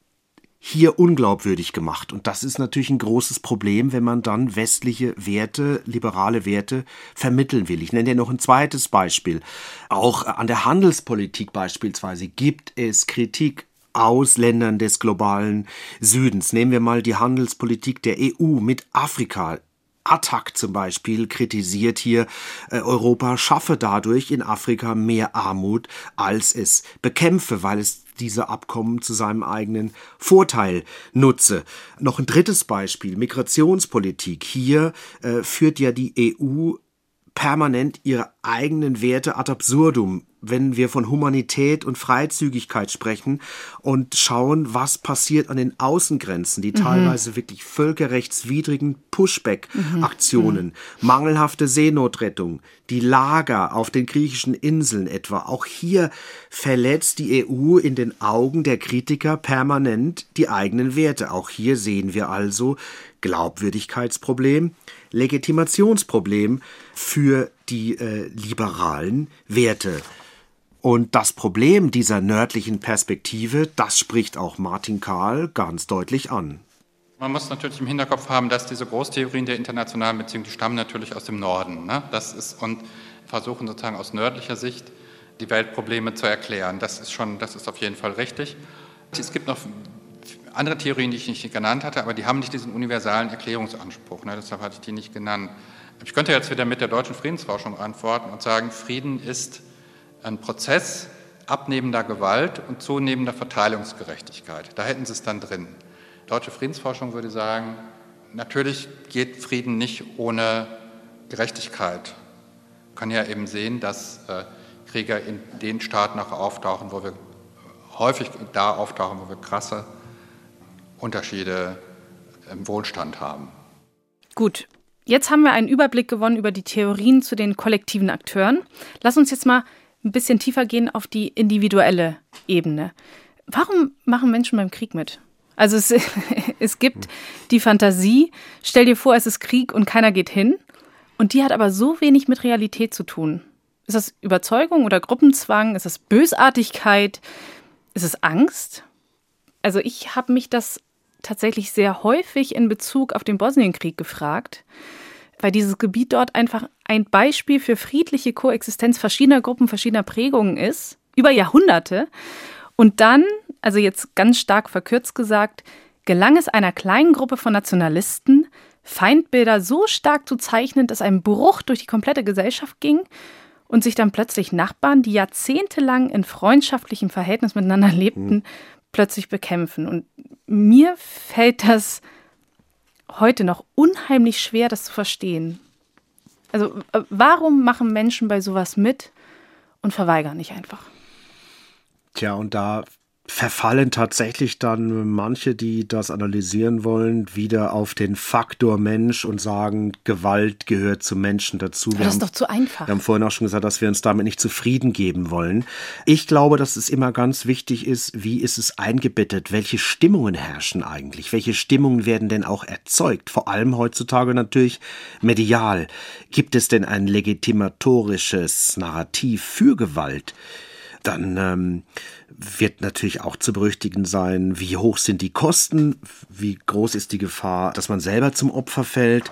S4: hier unglaubwürdig gemacht. Und das ist natürlich ein großes Problem, wenn man dann westliche Werte, liberale Werte vermitteln will. Ich nenne dir noch ein zweites Beispiel. Auch an der Handelspolitik beispielsweise gibt es Kritik aus Ländern des globalen Südens. Nehmen wir mal die Handelspolitik der EU mit Afrika. Attac zum Beispiel kritisiert hier, äh, Europa schaffe dadurch in Afrika mehr Armut, als es bekämpfe, weil es diese Abkommen zu seinem eigenen Vorteil nutze. Noch ein drittes Beispiel, Migrationspolitik. Hier äh, führt ja die EU permanent ihre eigenen Werte ad absurdum wenn wir von Humanität und Freizügigkeit sprechen und schauen, was passiert an den Außengrenzen, die mhm. teilweise wirklich völkerrechtswidrigen Pushback-Aktionen, mhm. mangelhafte Seenotrettung, die Lager auf den griechischen Inseln etwa. Auch hier verletzt die EU in den Augen der Kritiker permanent die eigenen Werte. Auch hier sehen wir also Glaubwürdigkeitsproblem, Legitimationsproblem für die äh, liberalen Werte. Und das Problem dieser nördlichen Perspektive, das spricht auch Martin Kahl ganz deutlich an.
S1: Man muss natürlich im Hinterkopf haben, dass diese Großtheorien der internationalen Beziehungen, die stammen natürlich aus dem Norden. Ne? Das ist, und versuchen sozusagen aus nördlicher Sicht die Weltprobleme zu erklären. Das ist schon, das ist auf jeden Fall richtig. Es gibt noch andere Theorien, die ich nicht genannt hatte, aber die haben nicht diesen universalen Erklärungsanspruch. Ne? Deshalb hatte ich die nicht genannt. Ich könnte jetzt wieder mit der deutschen Friedensforschung antworten und sagen, Frieden ist ein Prozess abnehmender Gewalt und zunehmender Verteilungsgerechtigkeit. Da hätten Sie es dann drin. Deutsche Friedensforschung würde sagen, natürlich geht Frieden nicht ohne Gerechtigkeit. Man kann ja eben sehen, dass äh, Krieger in den Staaten auch auftauchen, wo wir häufig da auftauchen, wo wir krasse Unterschiede im Wohlstand haben.
S2: Gut, jetzt haben wir einen Überblick gewonnen über die Theorien zu den kollektiven Akteuren. Lass uns jetzt mal ein bisschen tiefer gehen auf die individuelle Ebene. Warum machen Menschen beim Krieg mit? Also es, es gibt die Fantasie, stell dir vor, es ist Krieg und keiner geht hin. Und die hat aber so wenig mit Realität zu tun. Ist das Überzeugung oder Gruppenzwang? Ist das Bösartigkeit? Ist es Angst? Also ich habe mich das tatsächlich sehr häufig in Bezug auf den Bosnienkrieg gefragt, weil dieses Gebiet dort einfach ein Beispiel für friedliche Koexistenz verschiedener Gruppen, verschiedener Prägungen ist, über Jahrhunderte. Und dann, also jetzt ganz stark verkürzt gesagt, gelang es einer kleinen Gruppe von Nationalisten, Feindbilder so stark zu zeichnen, dass ein Bruch durch die komplette Gesellschaft ging und sich dann plötzlich Nachbarn, die jahrzehntelang in freundschaftlichem Verhältnis miteinander lebten, mhm. Plötzlich bekämpfen. Und mir fällt das heute noch unheimlich schwer, das zu verstehen. Also äh, warum machen Menschen bei sowas mit und verweigern nicht einfach?
S4: Tja, und da verfallen tatsächlich dann manche, die das analysieren wollen, wieder auf den Faktor Mensch und sagen, Gewalt gehört zum Menschen dazu.
S2: Wir das ist haben, doch zu einfach.
S4: Wir haben vorhin auch schon gesagt, dass wir uns damit nicht zufrieden geben wollen. Ich glaube, dass es immer ganz wichtig ist, wie ist es eingebettet? Welche Stimmungen herrschen eigentlich? Welche Stimmungen werden denn auch erzeugt? Vor allem heutzutage natürlich medial. Gibt es denn ein legitimatorisches Narrativ für Gewalt? Dann ähm, wird natürlich auch zu berüchtigen sein, wie hoch sind die Kosten, wie groß ist die Gefahr, dass man selber zum Opfer fällt.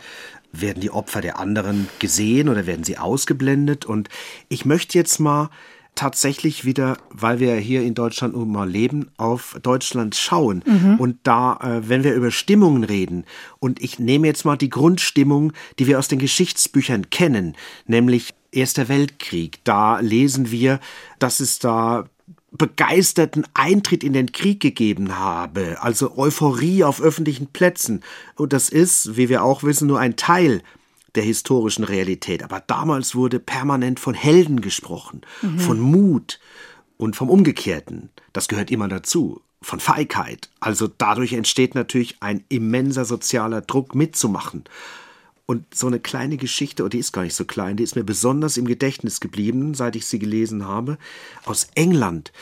S4: Werden die Opfer der anderen gesehen oder werden sie ausgeblendet? Und ich möchte jetzt mal tatsächlich wieder, weil wir hier in Deutschland nun mal leben, auf Deutschland schauen. Mhm. Und da, äh, wenn wir über Stimmungen reden, und ich nehme jetzt mal die Grundstimmung, die wir aus den Geschichtsbüchern kennen, nämlich Erster Weltkrieg. Da lesen wir, dass es da begeisterten Eintritt in den Krieg gegeben habe, also Euphorie auf öffentlichen Plätzen. Und das ist, wie wir auch wissen, nur ein Teil der historischen Realität. Aber damals wurde permanent von Helden gesprochen, mhm. von Mut und vom Umgekehrten. Das gehört immer dazu. Von Feigheit. Also dadurch entsteht natürlich ein immenser sozialer Druck mitzumachen. Und so eine kleine Geschichte, und die ist gar nicht so klein, die ist mir besonders im Gedächtnis geblieben, seit ich sie gelesen habe, aus England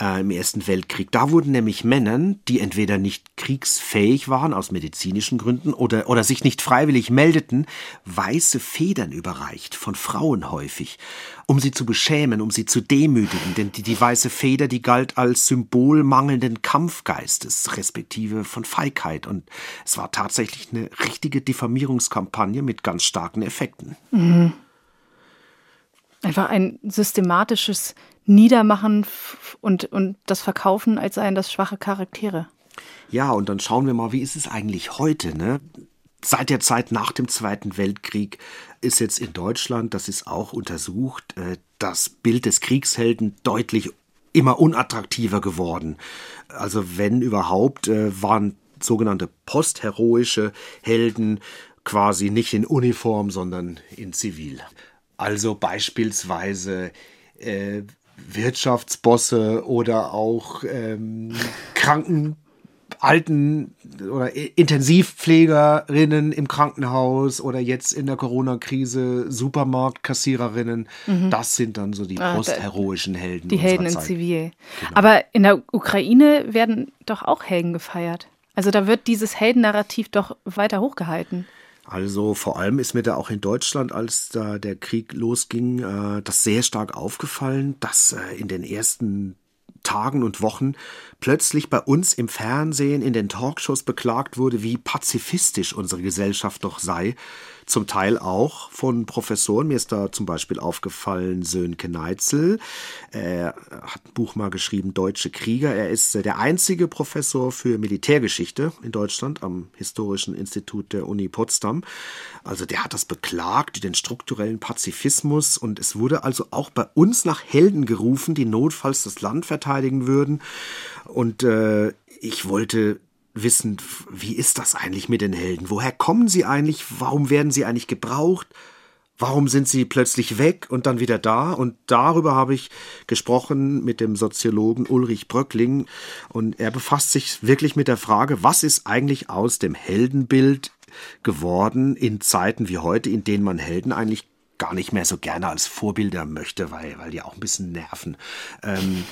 S4: äh, im Ersten Weltkrieg. Da wurden nämlich Männern, die entweder nicht kriegsfähig waren aus medizinischen Gründen oder, oder sich nicht freiwillig meldeten, weiße Federn überreicht, von Frauen häufig, um sie zu beschämen, um sie zu demütigen, denn die, die weiße Feder, die galt als Symbol mangelnden Kampfgeistes, respektive von Feigheit. Und es war tatsächlich eine richtige Diffamierungskampagne mit ganz starken Effekten.
S2: Mhm. Einfach ein systematisches Niedermachen und, und das Verkaufen, als seien das schwache Charaktere.
S4: Ja, und dann schauen wir mal, wie ist es eigentlich heute, ne? Seit der Zeit nach dem Zweiten Weltkrieg ist jetzt in Deutschland, das ist auch untersucht, äh, das Bild des Kriegshelden deutlich immer unattraktiver geworden. Also wenn überhaupt, äh, waren sogenannte postheroische Helden quasi nicht in Uniform, sondern in Zivil. Also beispielsweise äh, Wirtschaftsbosse oder auch ähm, Kranken alten oder Intensivpflegerinnen im Krankenhaus oder jetzt in der Corona-Krise Supermarktkassiererinnen. Mhm. Das sind dann so die ah, postheroischen Helden.
S2: Die Helden in Zivil. Genau. Aber in der Ukraine werden doch auch Helden gefeiert. Also da wird dieses Heldennarrativ doch weiter hochgehalten.
S4: Also vor allem ist mir da auch in Deutschland, als da der Krieg losging, äh, das sehr stark aufgefallen, dass äh, in den ersten Tagen und Wochen plötzlich bei uns im Fernsehen, in den Talkshows beklagt wurde, wie pazifistisch unsere Gesellschaft doch sei zum Teil auch von Professoren. Mir ist da zum Beispiel aufgefallen Sönke Neitzel. Er hat ein Buch mal geschrieben, Deutsche Krieger. Er ist der einzige Professor für Militärgeschichte in Deutschland am Historischen Institut der Uni Potsdam. Also der hat das beklagt, den strukturellen Pazifismus. Und es wurde also auch bei uns nach Helden gerufen, die notfalls das Land verteidigen würden. Und äh, ich wollte wissen, wie ist das eigentlich mit den Helden? Woher kommen sie eigentlich? Warum werden sie eigentlich gebraucht? Warum sind sie plötzlich weg und dann wieder da? Und darüber habe ich gesprochen mit dem Soziologen Ulrich Bröckling. Und er befasst sich wirklich mit der Frage, was ist eigentlich aus dem Heldenbild geworden in Zeiten wie heute, in denen man Helden eigentlich gar nicht mehr so gerne als Vorbilder möchte, weil, weil die auch ein bisschen nerven. Ähm,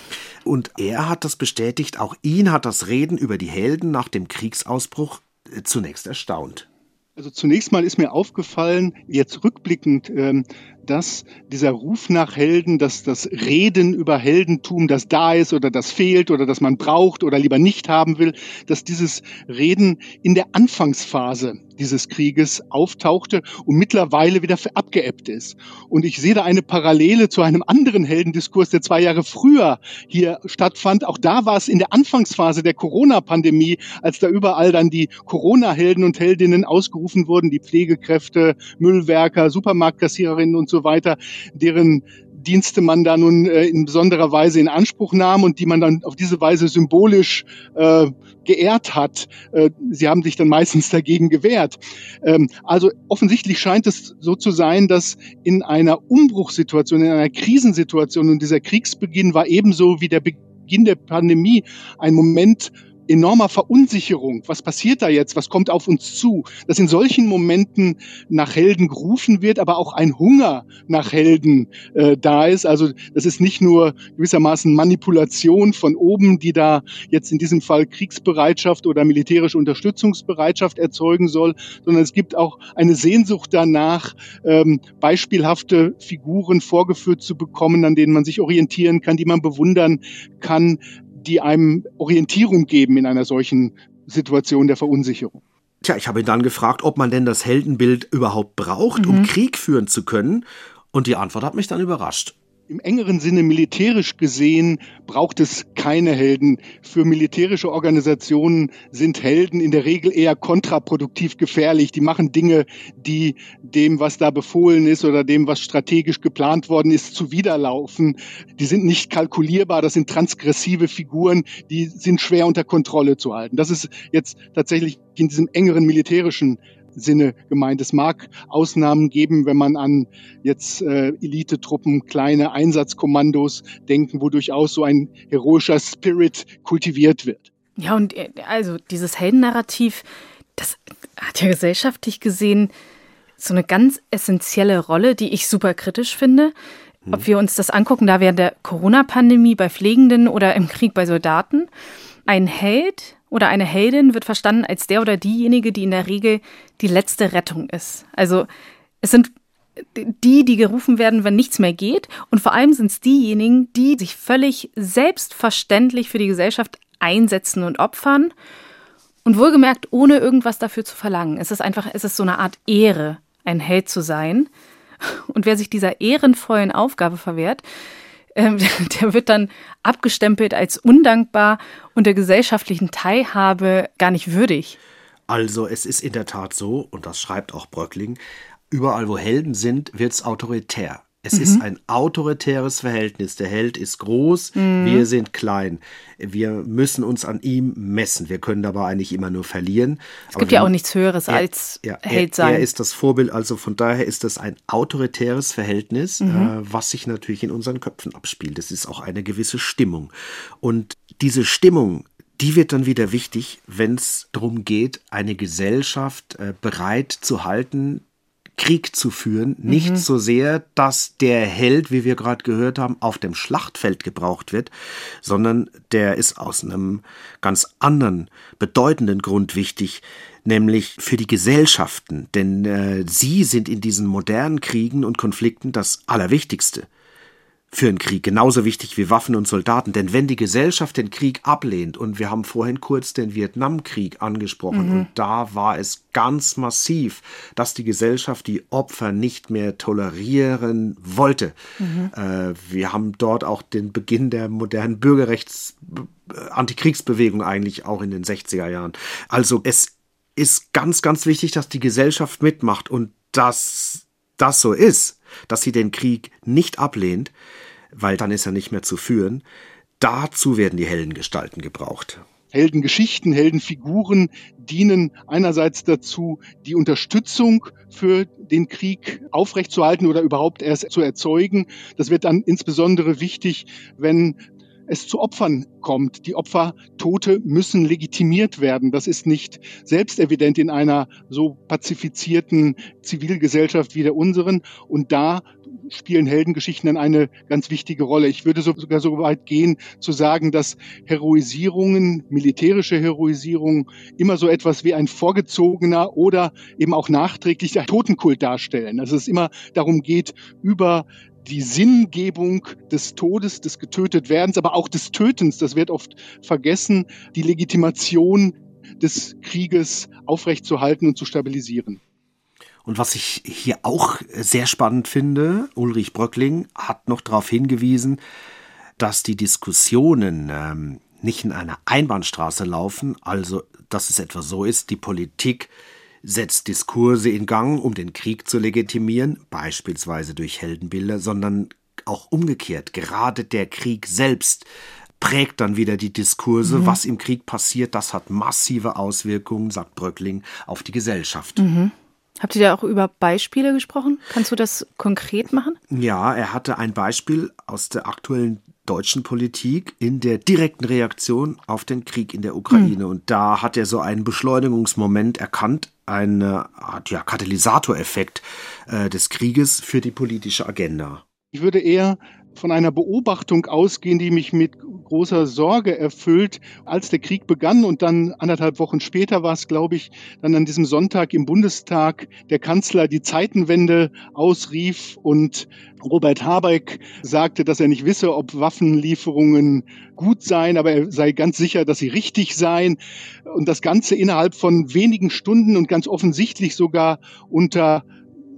S4: und er hat das bestätigt, auch ihn hat das Reden über die Helden nach dem Kriegsausbruch äh, zunächst erstaunt.
S5: Also zunächst mal ist mir aufgefallen, jetzt rückblickend, ähm, dass dieser Ruf nach Helden, dass das Reden über Heldentum, das da ist oder das fehlt oder das man braucht oder lieber nicht haben will, dass dieses Reden in der Anfangsphase dieses Krieges auftauchte und mittlerweile wieder abgeebbt ist. Und ich sehe da eine Parallele zu einem anderen Heldendiskurs, der zwei Jahre früher hier stattfand. Auch da war es in der Anfangsphase der Corona-Pandemie, als da überall dann die Corona-Helden und Heldinnen ausgerufen wurden, die Pflegekräfte, Müllwerker, Supermarktkassiererinnen und so weiter, deren Dienste man da nun äh, in besonderer Weise in Anspruch nahm und die man dann auf diese Weise symbolisch äh, geehrt hat. Äh, sie haben sich dann meistens dagegen gewehrt. Ähm, also offensichtlich scheint es so zu sein, dass in einer Umbruchssituation, in einer Krisensituation und dieser Kriegsbeginn war ebenso wie der Beginn der Pandemie ein Moment enormer Verunsicherung. Was passiert da jetzt? Was kommt auf uns zu? Dass in solchen Momenten nach Helden gerufen wird, aber auch ein Hunger nach Helden äh, da ist. Also das ist nicht nur gewissermaßen Manipulation von oben, die da jetzt in diesem Fall Kriegsbereitschaft oder militärische Unterstützungsbereitschaft erzeugen soll, sondern es gibt auch eine Sehnsucht danach, ähm, beispielhafte Figuren vorgeführt zu bekommen, an denen man sich orientieren kann, die man bewundern kann, die einem Orientierung geben in einer solchen Situation der Verunsicherung.
S4: Tja, ich habe ihn dann gefragt, ob man denn das Heldenbild überhaupt braucht, mhm. um Krieg führen zu können. Und die Antwort hat mich dann überrascht.
S5: Im engeren Sinne militärisch gesehen braucht es keine Helden. Für militärische Organisationen sind Helden in der Regel eher kontraproduktiv gefährlich. Die machen Dinge, die dem, was da befohlen ist oder dem, was strategisch geplant worden ist, zuwiderlaufen. Die sind nicht kalkulierbar. Das sind transgressive Figuren. Die sind schwer unter Kontrolle zu halten. Das ist jetzt tatsächlich in diesem engeren militärischen Sinne gemeint. Es mag Ausnahmen geben, wenn man an jetzt äh, Elitetruppen, kleine Einsatzkommandos denken, wo durchaus so ein heroischer Spirit kultiviert wird.
S2: Ja, und äh, also dieses Heldennarrativ, das hat ja gesellschaftlich gesehen so eine ganz essentielle Rolle, die ich super kritisch finde. Hm. Ob wir uns das angucken, da während der Corona-Pandemie bei Pflegenden oder im Krieg bei Soldaten. Ein Held oder eine Heldin wird verstanden als der oder diejenige, die in der Regel die letzte Rettung ist. Also es sind die, die gerufen werden, wenn nichts mehr geht. Und vor allem sind es diejenigen, die sich völlig selbstverständlich für die Gesellschaft einsetzen und opfern. Und wohlgemerkt, ohne irgendwas dafür zu verlangen. Es ist einfach, es ist so eine Art Ehre, ein Held zu sein. Und wer sich dieser ehrenvollen Aufgabe verwehrt, ähm, der wird dann abgestempelt als undankbar und der gesellschaftlichen Teilhabe gar nicht würdig.
S4: Also es ist in der Tat so, und das schreibt auch Bröckling, überall wo Helden sind, wird es autoritär. Es mhm. ist ein autoritäres Verhältnis. Der Held ist groß, mhm. wir sind klein. Wir müssen uns an ihm messen. Wir können dabei eigentlich immer nur verlieren.
S2: Es gibt ja auch nichts Höheres er, als ja, Held sein.
S4: Er, er, ist das Vorbild, also von daher ist das ein autoritäres Verhältnis, mhm. äh, was sich natürlich in unseren Köpfen abspielt. Es ist auch eine gewisse Stimmung. Und diese Stimmung, die wird dann wieder wichtig, wenn es darum geht, eine Gesellschaft äh, bereit zu halten, Krieg zu führen. Nicht mhm. so sehr, dass der Held, wie wir gerade gehört haben, auf dem Schlachtfeld gebraucht wird, sondern der ist aus einem ganz anderen, bedeutenden Grund wichtig, nämlich für die Gesellschaften. Denn äh, sie sind in diesen modernen Kriegen und Konflikten das Allerwichtigste für einen Krieg, genauso wichtig wie Waffen und Soldaten. Denn wenn die Gesellschaft den Krieg ablehnt, und wir haben vorhin kurz den Vietnamkrieg angesprochen, mhm. und da war es ganz massiv, dass die Gesellschaft die Opfer nicht mehr tolerieren wollte. Mhm. Äh, wir haben dort auch den Beginn der modernen Bürgerrechts Antikriegsbewegung eigentlich auch in den 60er Jahren. Also es ist ganz, ganz wichtig, dass die Gesellschaft mitmacht und dass das so ist, dass sie den Krieg nicht ablehnt, weil dann ist er nicht mehr zu führen. Dazu werden die Heldengestalten gebraucht.
S5: Heldengeschichten, Heldenfiguren dienen einerseits dazu, die Unterstützung für den Krieg aufrechtzuerhalten oder überhaupt erst zu erzeugen. Das wird dann insbesondere wichtig, wenn es zu Opfern kommt. Die Opfertote müssen legitimiert werden. Das ist nicht selbstevident in einer so pazifizierten Zivilgesellschaft wie der unseren. Und da spielen Heldengeschichten dann eine ganz wichtige Rolle. Ich würde sogar so weit gehen, zu sagen, dass Heroisierungen, militärische Heroisierungen immer so etwas wie ein vorgezogener oder eben auch nachträglicher Totenkult darstellen. Also es immer darum geht, über die Sinngebung des Todes, des Getötetwerdens, aber auch des Tötens, das wird oft vergessen, die Legitimation des Krieges aufrechtzuerhalten und zu stabilisieren.
S4: Und was ich hier auch sehr spannend finde, Ulrich Bröckling hat noch darauf hingewiesen, dass die Diskussionen ähm, nicht in einer Einbahnstraße laufen, also dass es etwa so ist, die Politik setzt Diskurse in Gang, um den Krieg zu legitimieren, beispielsweise durch Heldenbilder, sondern auch umgekehrt. Gerade der Krieg selbst prägt dann wieder die Diskurse. Mhm. Was im Krieg passiert, das hat massive Auswirkungen, sagt Bröckling, auf die Gesellschaft.
S2: Mhm. Habt ihr da auch über Beispiele gesprochen? Kannst du das konkret machen?
S4: Ja, er hatte ein Beispiel aus der aktuellen deutschen Politik in der direkten Reaktion auf den Krieg in der Ukraine. Mhm. Und da hat er so einen Beschleunigungsmoment erkannt, eine Art ja, Katalysatoreffekt äh, des Krieges für die politische Agenda.
S5: Ich würde eher von einer Beobachtung ausgehen, die mich mit großer Sorge erfüllt, als der Krieg begann und dann anderthalb Wochen später war es, glaube ich, dann an diesem Sonntag im Bundestag der Kanzler die Zeitenwende ausrief und Robert Habeck sagte, dass er nicht wisse, ob Waffenlieferungen gut seien, aber er sei ganz sicher, dass sie richtig seien. Und das Ganze innerhalb von wenigen Stunden und ganz offensichtlich sogar unter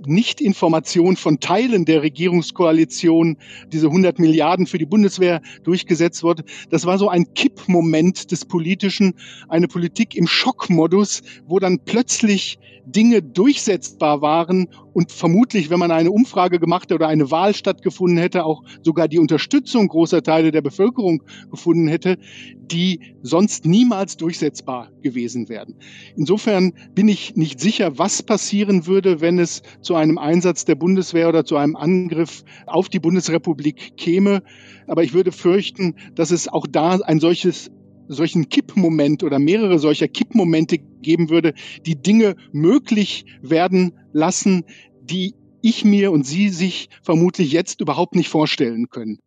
S5: Nichtinformation von Teilen der Regierungskoalition diese 100 Milliarden für die Bundeswehr durchgesetzt wurde. Das war so ein Kippmoment des Politischen, eine Politik im Schockmodus, wo dann plötzlich Dinge durchsetzbar waren und vermutlich, wenn man eine Umfrage gemacht oder eine Wahl stattgefunden hätte, auch sogar die Unterstützung großer Teile der Bevölkerung gefunden hätte, die sonst niemals durchsetzbar gewesen wären. Insofern bin ich nicht sicher, was passieren würde, wenn es zu einem Einsatz der Bundeswehr oder zu einem Angriff auf die Bundesrepublik käme. Aber ich würde fürchten, dass es auch da ein solches solchen Kippmoment oder mehrere solcher Kippmomente geben würde, die Dinge möglich werden lassen, die ich mir und Sie sich vermutlich jetzt überhaupt nicht vorstellen können.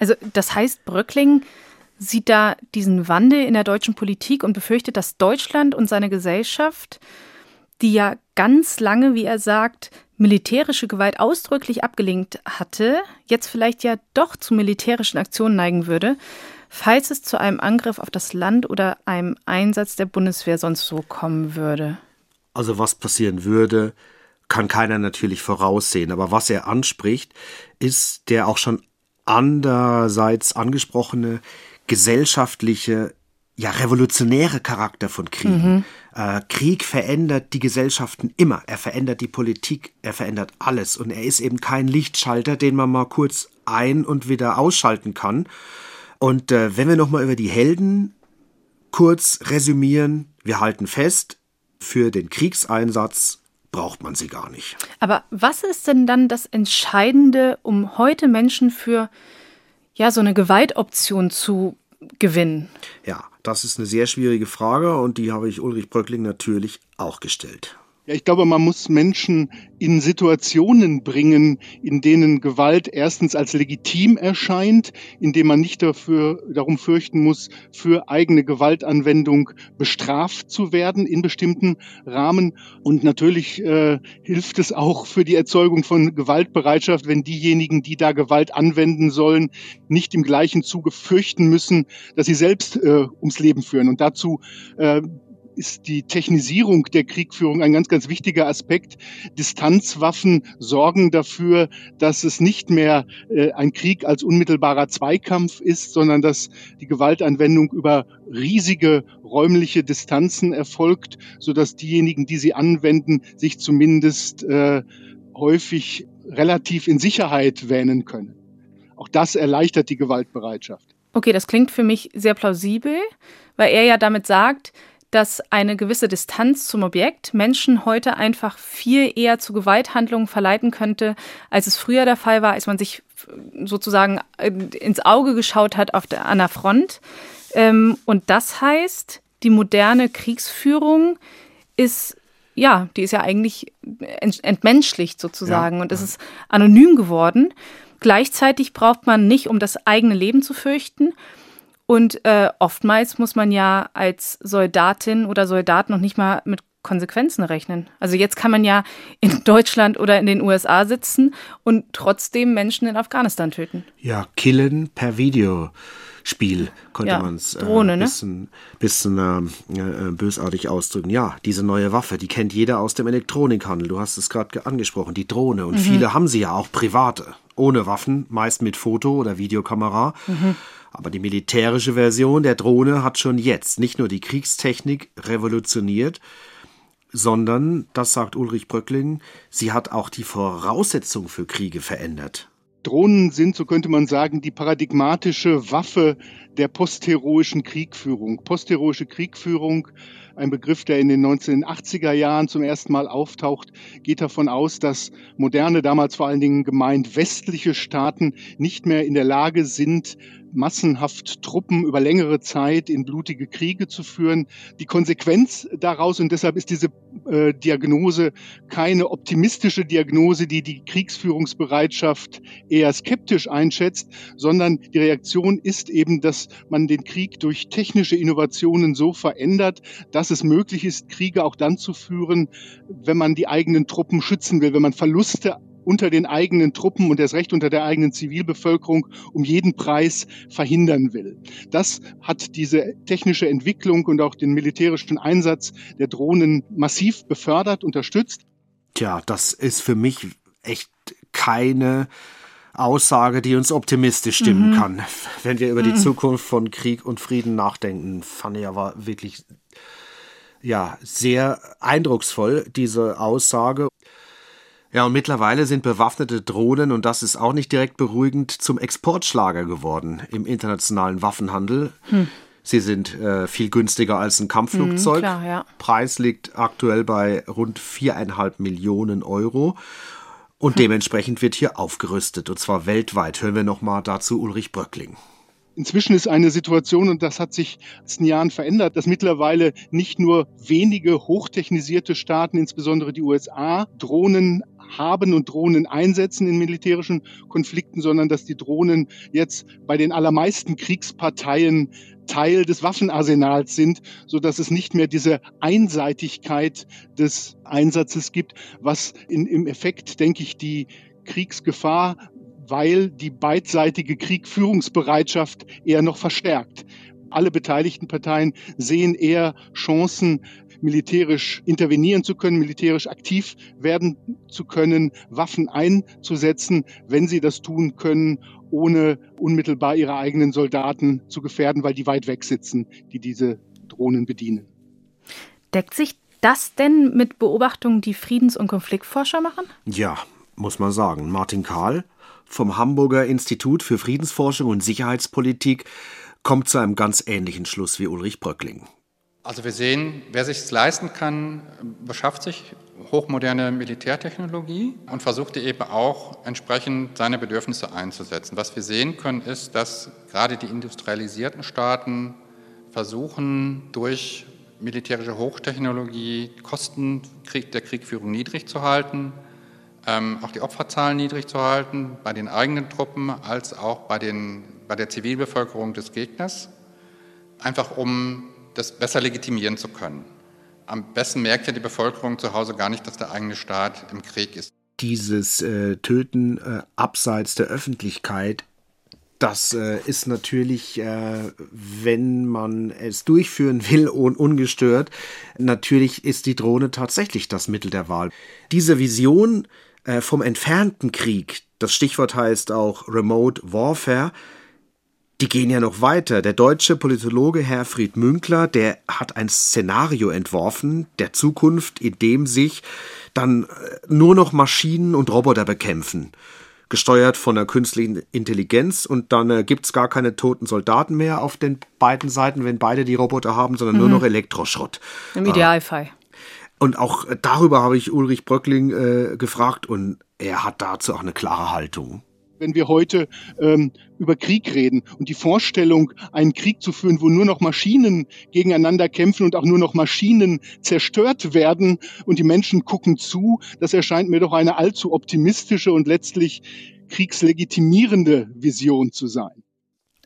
S2: Also das heißt, Bröckling sieht da diesen Wandel in der deutschen Politik und befürchtet, dass Deutschland und seine Gesellschaft, die ja ganz lange, wie er sagt, militärische Gewalt ausdrücklich abgelehnt hatte, jetzt vielleicht ja doch zu militärischen Aktionen neigen würde falls es zu einem Angriff auf das Land oder einem Einsatz der Bundeswehr sonst so kommen würde?
S4: Also was passieren würde, kann keiner natürlich voraussehen. Aber was er anspricht, ist der auch schon andererseits angesprochene gesellschaftliche, ja revolutionäre Charakter von Krieg. Mhm. Äh, Krieg verändert die Gesellschaften immer. Er verändert die Politik, er verändert alles. Und er ist eben kein Lichtschalter, den man mal kurz ein- und wieder ausschalten kann, und äh, wenn wir nochmal über die Helden kurz resümieren, wir halten fest, für den Kriegseinsatz braucht man sie gar nicht.
S2: Aber was ist denn dann das Entscheidende, um heute Menschen für ja so eine Gewaltoption zu gewinnen?
S4: Ja, das ist eine sehr schwierige Frage und die habe ich Ulrich Bröckling natürlich auch gestellt.
S5: Ja, ich glaube, man muss Menschen in Situationen bringen, in denen Gewalt erstens als legitim erscheint, indem man nicht dafür, darum fürchten muss, für eigene Gewaltanwendung bestraft zu werden in bestimmten Rahmen. Und natürlich äh, hilft es auch für die Erzeugung von Gewaltbereitschaft, wenn diejenigen, die da Gewalt anwenden sollen, nicht im gleichen Zuge fürchten müssen, dass sie selbst äh, ums Leben führen. Und dazu äh, ist die Technisierung der Kriegführung ein ganz, ganz wichtiger Aspekt. Distanzwaffen sorgen dafür, dass es nicht mehr äh, ein Krieg als unmittelbarer Zweikampf ist, sondern dass die Gewaltanwendung über riesige räumliche Distanzen erfolgt, sodass diejenigen, die sie anwenden, sich zumindest äh, häufig relativ in Sicherheit wähnen können. Auch das erleichtert die Gewaltbereitschaft.
S2: Okay, das klingt für mich sehr plausibel, weil er ja damit sagt, dass eine gewisse Distanz zum Objekt Menschen heute einfach viel eher zu Gewalthandlungen verleiten könnte, als es früher der Fall war, als man sich sozusagen äh, ins Auge geschaut hat auf der, an der Front. Ähm, und das heißt, die moderne Kriegsführung ist ja, die ist ja eigentlich entmenschlicht sozusagen ja, und es ist anonym geworden. Gleichzeitig braucht man nicht, um das eigene Leben zu fürchten. Und äh, oftmals muss man ja als Soldatin oder Soldat noch nicht mal mit Konsequenzen rechnen. Also jetzt kann man ja in Deutschland oder in den USA sitzen und trotzdem Menschen in Afghanistan töten.
S4: Ja, killen per Video. Spiel, könnte ja, man es äh, ein bisschen, ne? bisschen äh, äh, bösartig ausdrücken. Ja, diese neue Waffe, die kennt jeder aus dem Elektronikhandel. Du hast es gerade angesprochen, die Drohne. Und mhm. viele haben sie ja auch private, ohne Waffen, meist mit Foto- oder Videokamera. Mhm. Aber die militärische Version der Drohne hat schon jetzt nicht nur die Kriegstechnik revolutioniert, sondern, das sagt Ulrich Bröckling, sie hat auch die Voraussetzung für Kriege verändert.
S5: Drohnen sind, so könnte man sagen, die paradigmatische Waffe der postheroischen Kriegführung. Postheroische Kriegführung, ein Begriff, der in den 1980er Jahren zum ersten Mal auftaucht, geht davon aus, dass moderne, damals vor allen Dingen gemeint westliche Staaten nicht mehr in der Lage sind, massenhaft Truppen über längere Zeit in blutige Kriege zu führen. Die Konsequenz daraus, und deshalb ist diese äh, Diagnose keine optimistische Diagnose, die die Kriegsführungsbereitschaft eher skeptisch einschätzt, sondern die Reaktion ist eben, dass man den Krieg durch technische Innovationen so verändert, dass es möglich ist, Kriege auch dann zu führen, wenn man die eigenen Truppen schützen will, wenn man Verluste unter den eigenen Truppen und erst recht unter der eigenen Zivilbevölkerung um jeden Preis verhindern will. Das hat diese technische Entwicklung und auch den militärischen Einsatz der Drohnen massiv befördert, unterstützt.
S4: Tja, das ist für mich echt keine Aussage, die uns optimistisch stimmen mhm. kann. Wenn wir über mhm. die Zukunft von Krieg und Frieden nachdenken, fand ich aber wirklich ja sehr eindrucksvoll diese Aussage. Ja, und mittlerweile sind bewaffnete Drohnen, und das ist auch nicht direkt beruhigend, zum Exportschlager geworden im internationalen Waffenhandel. Hm. Sie sind äh, viel günstiger als ein Kampfflugzeug. Hm, klar, ja. Preis liegt aktuell bei rund viereinhalb Millionen Euro. Und hm. dementsprechend wird hier aufgerüstet, und zwar weltweit. Hören wir nochmal dazu Ulrich Bröckling.
S5: Inzwischen ist eine Situation, und das hat sich in den letzten Jahren verändert, dass mittlerweile nicht nur wenige hochtechnisierte Staaten, insbesondere die USA, Drohnen haben und Drohnen einsetzen in militärischen Konflikten, sondern dass die Drohnen jetzt bei den allermeisten Kriegsparteien Teil des Waffenarsenals sind, so dass es nicht mehr diese Einseitigkeit des Einsatzes gibt, was in, im Effekt, denke ich, die Kriegsgefahr weil die beidseitige Kriegführungsbereitschaft eher noch verstärkt. Alle beteiligten Parteien sehen eher Chancen, militärisch intervenieren zu können, militärisch aktiv werden zu können, Waffen einzusetzen, wenn sie das tun können, ohne unmittelbar ihre eigenen Soldaten zu gefährden, weil die weit weg sitzen, die diese Drohnen bedienen.
S2: Deckt sich das denn mit Beobachtungen, die Friedens- und Konfliktforscher machen?
S4: Ja, muss man sagen. Martin Kahl vom Hamburger Institut für Friedensforschung und Sicherheitspolitik kommt zu einem ganz ähnlichen Schluss wie Ulrich Bröckling.
S1: Also wir sehen, wer sich es leisten kann, beschafft sich hochmoderne Militärtechnologie und versucht eben auch entsprechend seine Bedürfnisse einzusetzen. Was wir sehen können, ist, dass gerade die industrialisierten Staaten versuchen, durch militärische Hochtechnologie Kosten der Kriegführung niedrig zu halten, auch die Opferzahlen niedrig zu halten, bei den eigenen Truppen als auch bei, den, bei der Zivilbevölkerung des Gegners, einfach um das besser legitimieren zu können. Am besten merkt ja die Bevölkerung zu Hause gar nicht, dass der eigene Staat im Krieg ist.
S4: Dieses äh, Töten äh, abseits der Öffentlichkeit, das äh, ist natürlich, äh, wenn man es durchführen will und ungestört, natürlich ist die Drohne tatsächlich das Mittel der Wahl. Diese Vision äh, vom entfernten Krieg, das Stichwort heißt auch Remote Warfare, die gehen ja noch weiter. Der deutsche Politologe Herfried Münkler, der hat ein Szenario entworfen der Zukunft, in dem sich dann äh, nur noch Maschinen und Roboter bekämpfen. gesteuert von der künstlichen Intelligenz und dann äh, gibt es gar keine toten Soldaten mehr auf den beiden Seiten, wenn beide die Roboter haben, sondern mhm. nur noch Elektroschrott.
S2: Im Idealfall.
S4: Und auch darüber habe ich Ulrich Bröckling äh, gefragt und er hat dazu auch eine klare Haltung
S5: wenn wir heute ähm, über Krieg reden und die Vorstellung, einen Krieg zu führen, wo nur noch Maschinen gegeneinander kämpfen und auch nur noch Maschinen zerstört werden und die Menschen gucken zu, das erscheint mir doch eine allzu optimistische und letztlich kriegslegitimierende Vision zu sein.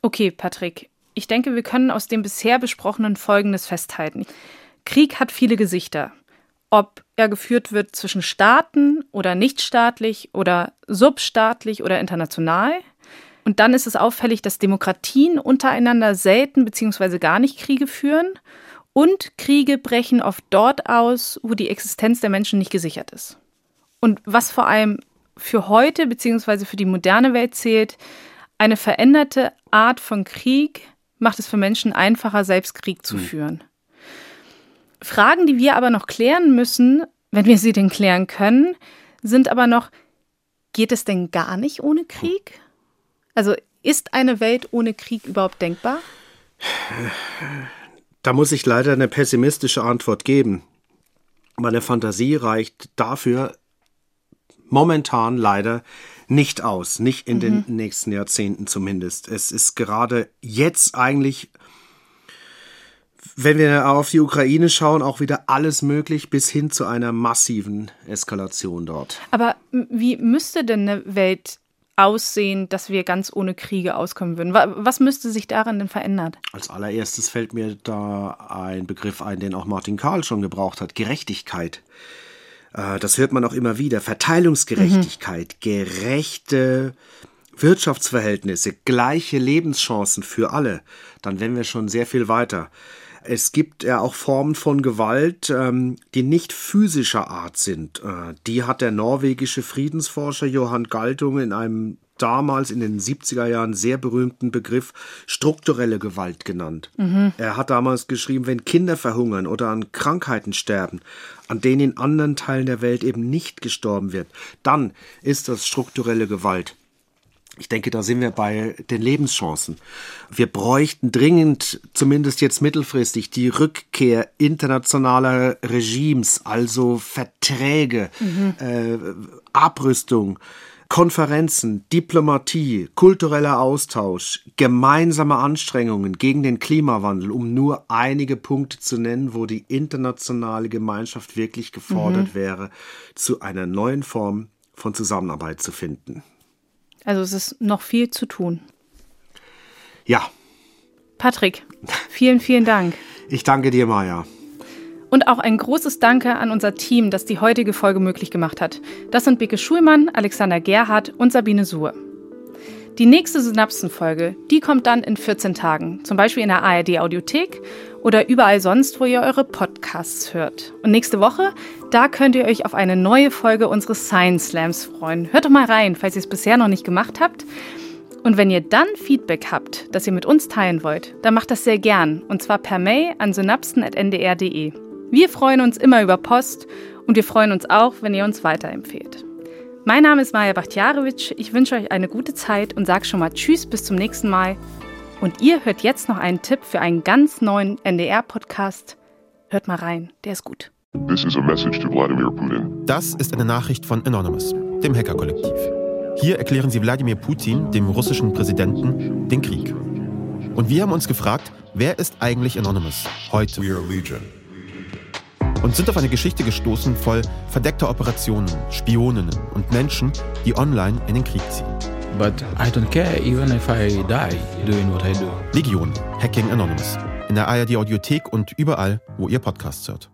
S2: Okay, Patrick. Ich denke, wir können aus dem bisher besprochenen Folgendes festhalten. Krieg hat viele Gesichter ob er geführt wird zwischen Staaten oder nichtstaatlich oder substaatlich oder international. Und dann ist es auffällig, dass Demokratien untereinander selten bzw. gar nicht Kriege führen und Kriege brechen oft dort aus, wo die Existenz der Menschen nicht gesichert ist. Und was vor allem für heute bzw. für die moderne Welt zählt, eine veränderte Art von Krieg macht es für Menschen einfacher, selbst Krieg zu hm. führen. Fragen, die wir aber noch klären müssen, wenn wir sie denn klären können, sind aber noch, geht es denn gar nicht ohne Krieg? Also ist eine Welt ohne Krieg überhaupt denkbar?
S4: Da muss ich leider eine pessimistische Antwort geben. Meine Fantasie reicht dafür momentan leider nicht aus, nicht in mhm. den nächsten Jahrzehnten zumindest. Es ist gerade jetzt eigentlich wenn wir auf die Ukraine schauen, auch wieder alles möglich bis hin zu einer massiven Eskalation dort.
S2: Aber wie müsste denn eine Welt aussehen, dass wir ganz ohne Kriege auskommen würden? Was müsste sich daran denn verändern?
S4: Als allererstes fällt mir da ein Begriff ein, den auch Martin Karl schon gebraucht hat, Gerechtigkeit. Äh, das hört man auch immer wieder. Verteilungsgerechtigkeit, mhm. gerechte Wirtschaftsverhältnisse, gleiche Lebenschancen für alle. Dann wären wir schon sehr viel weiter. Es gibt ja auch Formen von Gewalt, ähm, die nicht physischer Art sind. Äh, die hat der norwegische Friedensforscher Johann Galtung in einem damals in den 70er Jahren sehr berühmten Begriff strukturelle Gewalt genannt. Mhm. Er hat damals geschrieben, wenn Kinder verhungern oder an Krankheiten sterben, an denen in anderen Teilen der Welt eben nicht gestorben wird, dann ist das strukturelle Gewalt. Ich denke, da sind wir bei den Lebenschancen. Wir bräuchten dringend, zumindest jetzt mittelfristig, die Rückkehr internationaler Regimes, also Verträge, mhm. äh, Abrüstung, Konferenzen, Diplomatie, kultureller Austausch, gemeinsame Anstrengungen gegen den Klimawandel, um nur einige Punkte zu nennen, wo die internationale Gemeinschaft wirklich gefordert mhm. wäre, zu einer neuen Form von Zusammenarbeit zu finden.
S2: Also es ist noch viel zu tun.
S4: Ja.
S2: Patrick, vielen, vielen Dank.
S4: Ich danke dir, Maja.
S2: Und auch ein großes Danke an unser Team, das die heutige Folge möglich gemacht hat. Das sind Beke Schulmann, Alexander Gerhardt und Sabine Suhr. Die nächste Synapsenfolge, die kommt dann in 14 Tagen, zum Beispiel in der ARD Audiothek oder überall sonst, wo ihr eure Podcasts hört. Und nächste Woche, da könnt ihr euch auf eine neue Folge unseres Science Slams freuen. Hört doch mal rein, falls ihr es bisher noch nicht gemacht habt. Und wenn ihr dann Feedback habt, das ihr mit uns teilen wollt, dann macht das sehr gern. Und zwar per Mail an synapsen.ndr.de. Wir freuen uns immer über Post und wir freuen uns auch, wenn ihr uns weiterempfehlt. Mein Name ist Maja Bachtjarewitsch. Ich wünsche euch eine gute Zeit und sage schon mal Tschüss bis zum nächsten Mal. Und ihr hört jetzt noch einen Tipp für einen ganz neuen NDR-Podcast. Hört mal rein, der ist gut.
S6: Das ist eine Nachricht von Anonymous, dem Hacker-Kollektiv. Hier erklären sie Wladimir Putin, dem russischen Präsidenten, den Krieg. Und wir haben uns gefragt, wer ist eigentlich Anonymous heute? We are Legion und sind auf eine Geschichte gestoßen voll verdeckter Operationen, Spioninnen und Menschen, die online in den Krieg ziehen.
S7: But I don't care even if I die doing what I do.
S6: Legion, Hacking Anonymous. In der ARD Audiothek und überall, wo ihr Podcasts hört.